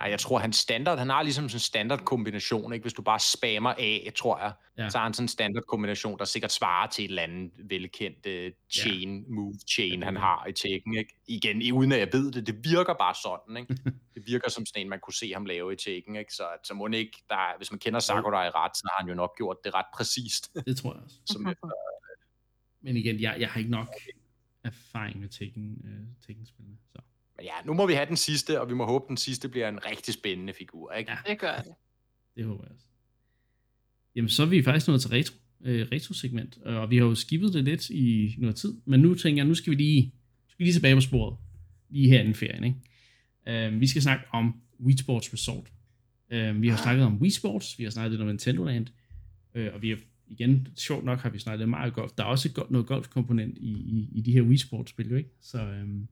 Ej, jeg tror, han standard, han har ligesom sådan en standard kombination, ikke? Hvis du bare spammer af, tror jeg, ja. så har han sådan en standard kombination, der sikkert svarer til et eller andet velkendt uh, chain, ja. move chain, han har i Tekken, ikke? Igen, uden at jeg ved det, det virker bare sådan, ikke? [laughs] det virker som sådan en, man kunne se ham lave i Tekken, ikke? Så, så må ikke, der, hvis man kender Sakurai ret, så har han jo nok gjort det ret præcist. [laughs] det tror jeg også. Som efter, Men igen, jeg, jeg har ikke nok erfaring med Tekken, uh, Tekken-spillene, så men ja, nu må vi have den sidste, og vi må håbe, at den sidste bliver en rigtig spændende figur, ikke? Ja, det gør det. Det håber jeg også. Jamen, så er vi faktisk nået til retro, øh, retro-segment, og vi har jo skibet det lidt i noget tid, men nu tænker jeg, nu skal vi lige, skal vi lige tilbage på sporet, lige her i ferien, ikke? Uh, vi skal snakke om Wii Sports Resort. Uh, vi har snakket om Wii Sports, vi har snakket lidt om Nintendo Land, uh, og vi har igen, sjovt nok har vi snakket meget golf. Der er også et, noget golfkomponent i, i, i de her Wii Sports spil, jo ikke? Så, um,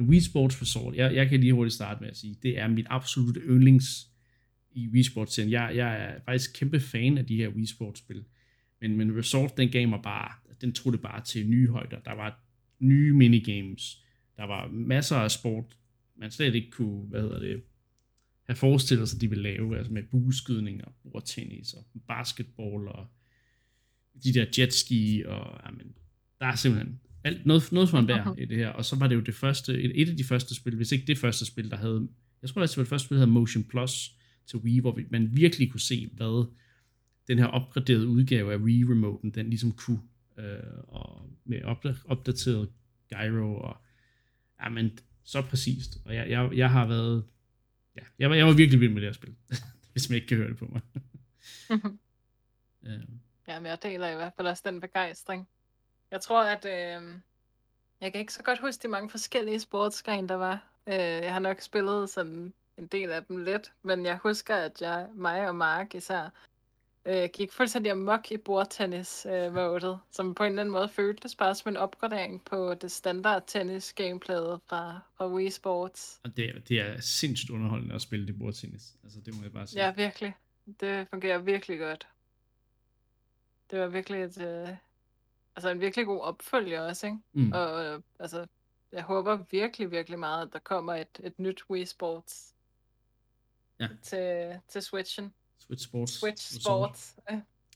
men Wii Sports Resort, jeg, jeg kan lige hurtigt starte med at sige, det er mit absolutte yndlings i Wii Sports serien. Jeg, jeg er faktisk kæmpe fan af de her Wii Sports spil. Men, men Resort, den gav mig bare, den tog det bare til nye højder. Der var nye minigames, der var masser af sport, man slet ikke kunne, hvad hedder det, have forestillet sig, de ville lave, altså med bueskydning og bordtennis og basketball og de der jetski og, jamen, der er simpelthen alt, noget, noget for en bær i det her, og så var det jo det første, et, et af de første spil, hvis ikke det første spil, der havde, jeg tror det var det første spil, der havde Motion Plus til Wii, hvor man virkelig kunne se, hvad den her opgraderede udgave af Wii-remoten, den ligesom kunne, øh, og med opdateret gyro, og jamen, så præcist, og jeg, jeg, jeg har været, ja, jeg var, jeg var virkelig vild med det her spil, [laughs] hvis man ikke kan høre det på mig. [laughs] ja. Jamen, jeg deler i hvert fald også den begejstring. Jeg tror, at øh, jeg kan ikke så godt huske de mange forskellige sportsgrene, der var. Øh, jeg har nok spillet sådan en del af dem lidt, men jeg husker, at jeg, mig og Mark især, øh, gik fuldstændig amok i bordtennis øh, [laughs] modet, som på en eller anden måde føltes bare som en opgradering på det standard tennis gameplayet fra, fra Wii Sports. Og det, er, det er sindssygt underholdende at spille det bordtennis. Altså det må jeg bare sige. Ja, virkelig. Det fungerer virkelig godt. Det var virkelig et, øh, altså en virkelig god opfølger også, ikke? Mm. Og øh, altså, jeg håber virkelig, virkelig meget, at der kommer et, et nyt Wii Sports ja. til, til Switchen. Switch Sports. Switch Sports,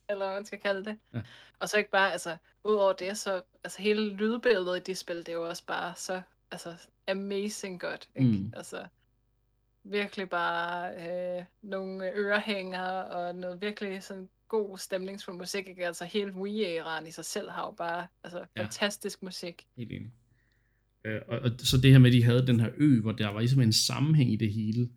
eller hvad man skal kalde det. Ja. Og så ikke bare, altså, udover det, så altså hele lydbilledet i de spil, det er jo også bare så, altså, amazing godt, ikke? Mm. Altså, virkelig bare øh, nogle ørehænger og noget virkelig sådan god stemningsfuld musik. Ikke? Altså hele Wii-æraen i sig selv har jo bare altså, ja. fantastisk musik. Helt enig. Øh, og, og, så det her med, at de havde den her ø, hvor der var ligesom en sammenhæng i det hele.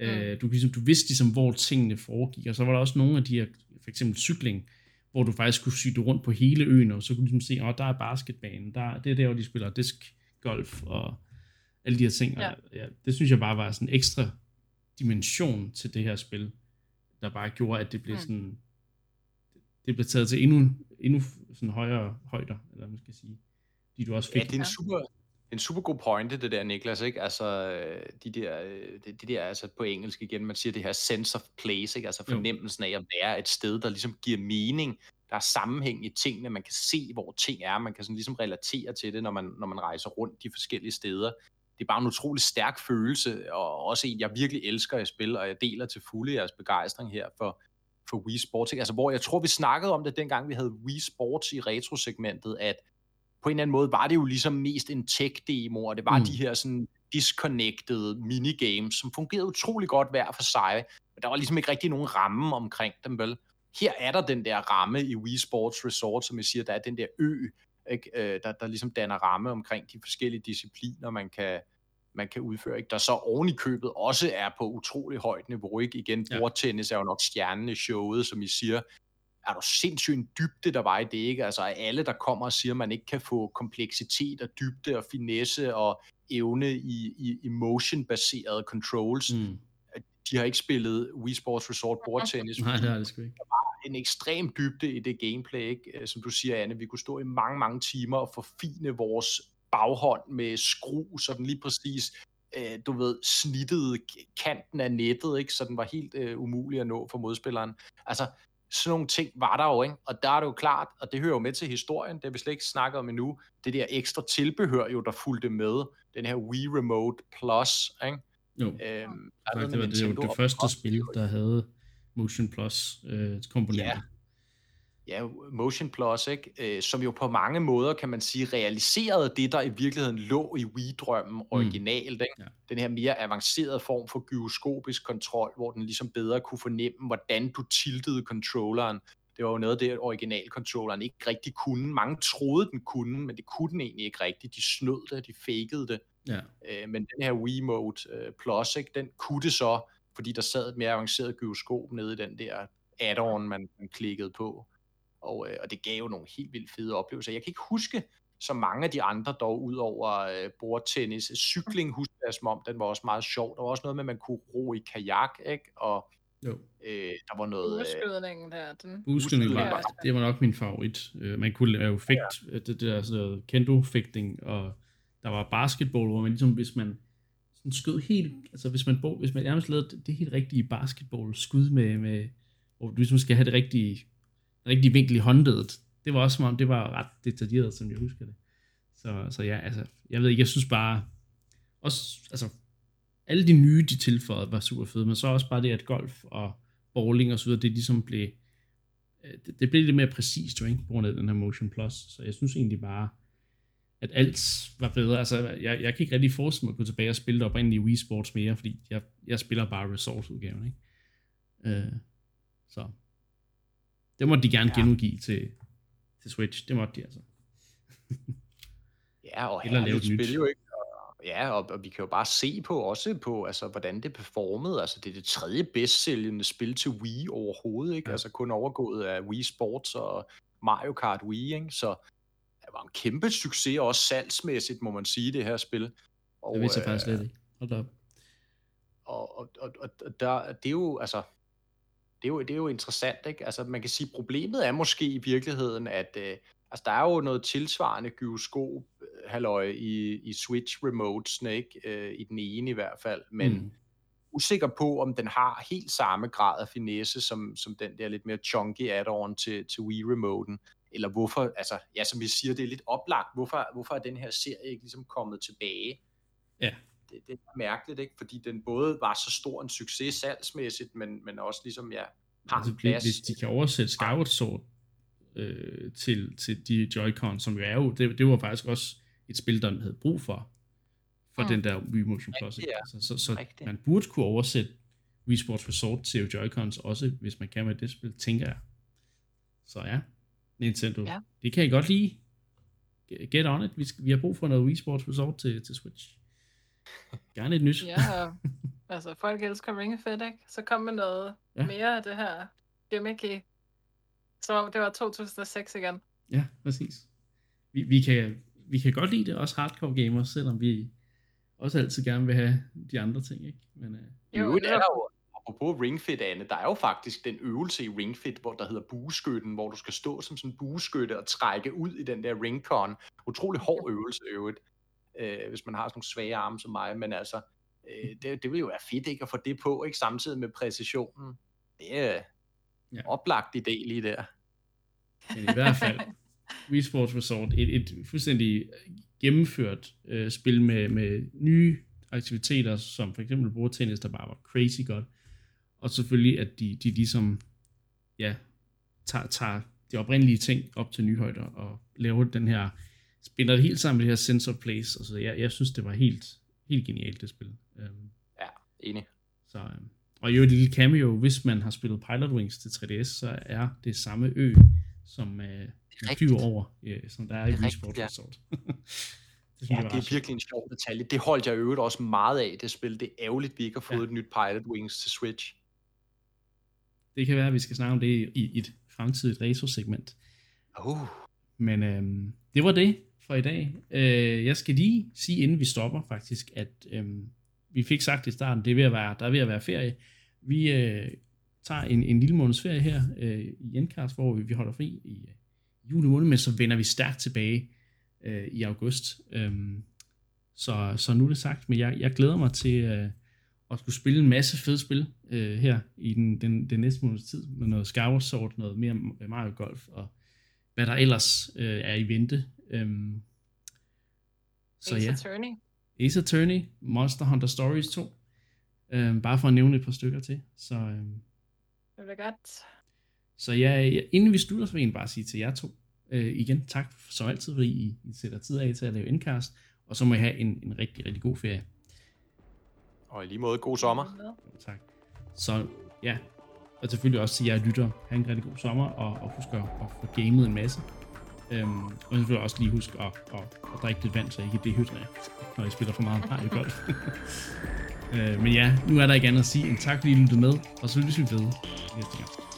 Mm. Øh, du, ligesom, du vidste ligesom, hvor tingene foregik, og så var der også nogle af de her, for eksempel cykling, hvor du faktisk kunne cykle rundt på hele øen, og så kunne du ligesom se, at oh, der er basketbanen, der, det er der, hvor de spiller diskgolf, og alle de her ting. Ja. Og, ja, det synes jeg bare var sådan en ekstra dimension til det her spil, der bare gjorde, at det blev mm. sådan det blev taget til endnu, endnu sådan højere højder, eller man skal sige. Fordi du også fik... Ja, det er en super, en super god pointe, det der, Niklas, ikke? Altså, de der, de, de der, altså på engelsk igen, man siger det her sense of place, ikke? Altså fornemmelsen af at være et sted, der ligesom giver mening. Der er sammenhæng i tingene, man kan se, hvor ting er, man kan sådan ligesom relatere til det, når man, når man rejser rundt de forskellige steder. Det er bare en utrolig stærk følelse, og også en, jeg virkelig elsker at spille, og jeg deler til fulde jeres begejstring her for, for Wii Sports. Ikke? Altså, hvor jeg tror, vi snakkede om det, dengang vi havde Wii Sports i retrosegmentet, at på en eller anden måde var det jo ligesom mest en tech-demo, og det var mm. de her sådan disconnected minigames, som fungerede utrolig godt hver for sig, men der var ligesom ikke rigtig nogen ramme omkring dem, vel? Her er der den der ramme i Wii Sports Resort, som jeg siger, der er den der ø, ikke? Øh, der, der ligesom danner ramme omkring de forskellige discipliner, man kan, man kan udføre, ikke? der så oven i købet også er på utrolig højt niveau. Ikke? Igen, bordtennis er jo nok stjernen i showet, som I siger. Er der sindssygt en dybde, der var i det, ikke? Altså alle, der kommer og siger, at man ikke kan få kompleksitet og dybde og finesse og evne i, i, i motion-baserede controls. Mm. De har ikke spillet Wii Sports Resort bordtennis. [laughs] Nej, det har det sgu ikke. Der var en ekstrem dybde i det gameplay, ikke? Som du siger, Anne, vi kunne stå i mange, mange timer og forfine vores baghånd med skru, så den lige præcis øh, du ved, snittede kanten af nettet, ikke? så den var helt øh, umulig at nå for modspilleren. Altså, sådan nogle ting var der jo, ikke? og der er det jo klart, og det hører jo med til historien, det har vi slet ikke snakket om endnu, det der ekstra tilbehør jo, der fulgte med, den her Wii Remote Plus, ikke? Jo, øhm, det, var, det, var det første spil, der havde Motion Plus øh, komponenter. Ja, ja, Motion Plus, ikke? Øh, som jo på mange måder, kan man sige, realiserede det, der i virkeligheden lå i Wii-drømmen mm. originalt. Ikke? Ja. Den her mere avancerede form for gyroskopisk kontrol, hvor den ligesom bedre kunne fornemme, hvordan du tiltede controlleren. Det var jo noget af det, originalcontrolleren ikke rigtig kunne. Mange troede, den kunne, men det kunne den egentlig ikke rigtigt. De snød det, de fakede det. Ja. Øh, men den her Wii Mode øh, Plus, ikke, den kunne det så, fordi der sad et mere avanceret gyroskop nede i den der add-on, man, man klikkede på. Og, øh, og det gav jo nogle helt vildt fede oplevelser. Jeg kan ikke huske så mange af de andre dog, ud over øh, bordtennis. Cykling husker jeg som om, den var også meget sjov. Der var også noget med, at man kunne ro i kajak, ikke? Og jo. Øh, der var noget... Buskydningen der. Den... Buskydningen var, det var nok min favorit. Øh, man kunne lave fægt, ja. det, det der sådan noget kendo-fægtning, og der var basketball, hvor man ligesom, hvis man sådan skød helt, altså hvis man, hvis man nærmest lavede det, det helt rigtige basketball-skud med, med, hvor du ligesom skal have det rigtige rigtig vinkel i håndledet. Det var også som om, det var ret detaljeret, som jeg husker det. Så, så ja, altså, jeg ved ikke, jeg synes bare, også, altså, alle de nye, de tilføjede, var super fede, men så også bare det, at golf og bowling og så videre, det ligesom blev, øh, det, det blev lidt mere præcist jo, ikke, på grund af den her Motion Plus. Så jeg synes egentlig bare, at alt var bedre. Altså, jeg, jeg kan ikke rigtig forestille mig at gå tilbage og spille det op i Wii Sports mere, fordi jeg, jeg spiller bare Resort-udgaven, ikke? Øh, så det måtte de gerne ja. genudgive til, til Switch. Det måtte de altså. [laughs] ja, og Eller lave spil jo ikke. Ja, og, og vi kan jo bare se på også på, altså, hvordan det performede. Altså, det er det tredje bedst sælgende spil til Wii overhovedet, ikke? Ja. Altså kun overgået af Wii Sports og Mario Kart Wii, ikke? Så det var en kæmpe succes, også salgsmæssigt, må man sige, det her spil. Og, det vidste jeg faktisk slet ikke. Hold op. Og, og, og, og der, det er jo, altså, det er jo, det er jo interessant, ikke? Altså, man kan sige, problemet er måske i virkeligheden, at øh, altså, der er jo noget tilsvarende gyroskop halløj i, i Switch remotes, ikke? Øh, i den ene i hvert fald, men mm. usikker på, om den har helt samme grad af finesse, som, som den der lidt mere chunky add-on til, til Wii remoten, eller hvorfor, altså, ja, som vi siger, det er lidt oplagt, hvorfor, hvorfor er den her serie ikke ligesom kommet tilbage? Ja. Det, det er mærkeligt, ikke? Fordi den både var så stor en succes salgsmæssigt, men, men også ligesom, ja, har altså, plads. Hvis de kan oversætte Skyward Sword øh, til, til de Joy-Con, som jo er jo, det, det var faktisk også et spil, der havde brug for, for mm. den der Wii Motion Plus. Ja. Altså, så så man burde kunne oversætte Wii Sports Resort til Joy-Cons også, hvis man kan med det spil, tænker jeg. Så ja, Nintendo, ja. det kan I godt lide. Get on it. Vi, vi har brug for noget Wii Sports Resort til, til Switch. Gerne et nyt. ja, altså folk elsker Ring of Fit, ikke? Så kom med noget ja. mere af det her gimmicky. Så det var 2006 igen. Ja, præcis. Vi, vi, kan, vi kan godt lide det, også hardcore gamers, selvom vi også altid gerne vil have de andre ting, ikke? Men, uh... Jo, det er jo, apropos Ring Fit, Anne, der er jo faktisk den øvelse i Ring Fit, hvor der hedder bueskytten, hvor du skal stå som sådan en bueskytte og trække ud i den der ringcon. Utrolig hård øvelse øvrigt, øh, hvis man har sådan nogle svage arme som mig, men altså, øh, det, det vil jo være fedt ikke at få det på, ikke samtidig med præcisionen. Det er ja. oplagt idé lige der. Men i hvert fald, [laughs] Wii Sports Resort, et, et fuldstændig gennemført øh, spil med, med nye aktiviteter, som for eksempel bordtennis, der bare var crazy godt. Og selvfølgelig, at de, de ligesom, ja, tager, tager de oprindelige ting op til nye højder, og laver den her, spiller det helt sammen med det her sense of place, og så jeg, jeg synes, det var helt, helt genialt, det spil. Um, ja, enig. Så, um, og jo et lille cameo, hvis man har spillet Pilot Wings til 3DS, så er det samme ø, som uh, man flyver over, uh, som der er i Wii Sports ja. Resort. det, ja, det er [laughs] virkelig en sjov detalje. Det holdt jeg øvrigt også meget af, det spil. Det er ærgerligt, vi ikke har fået ja. et nyt Pilot Wings til Switch. Det kan være, at vi skal snakke om det i et fremtidigt retro-segment. Uh. Men øhm, det var det for i dag. Øh, jeg skal lige sige, inden vi stopper faktisk, at øh, vi fik sagt i starten, det er ved at være, der er ved at være ferie. Vi øh, tager en, en lille måneds ferie her øh, i Endcast, hvor vi holder fri i øh, juli måned, men så vender vi stærkt tilbage øh, i august. Øh, så, så nu er det sagt, men jeg, jeg glæder mig til øh, at skulle spille en masse fede spil øh, her i den, den, den næste måneds tid, med noget Skyward Sword, noget mere Mario Golf, og hvad der ellers øh, er i vente. Øhm, så Ace ja. Attorney. Ace Attorney, Monster Hunter Stories 2. Øhm, bare for at nævne et par stykker til. Så, øhm, det bliver godt. Så ja, inden vi slutter, så vil jeg bare sige til jer to, øh, igen tak som altid, fordi I, I sætter tid af til at lave indkast, og så må I have en, en rigtig, rigtig god ferie. Og i lige måde, god sommer. Ja, tak. Så ja, og selvfølgelig også til jer lytter, have en rigtig god sommer, og, og husk at, at få gamet en masse. Øhm, og selvfølgelig også lige husk at, at, at drikke lidt vand, så I ikke dehydrerer, når I spiller for meget Mario Golf. [laughs] øh, men ja, nu er der ikke andet at sige end tak, fordi I lyttede med, og så lyttes vi ved næste gang.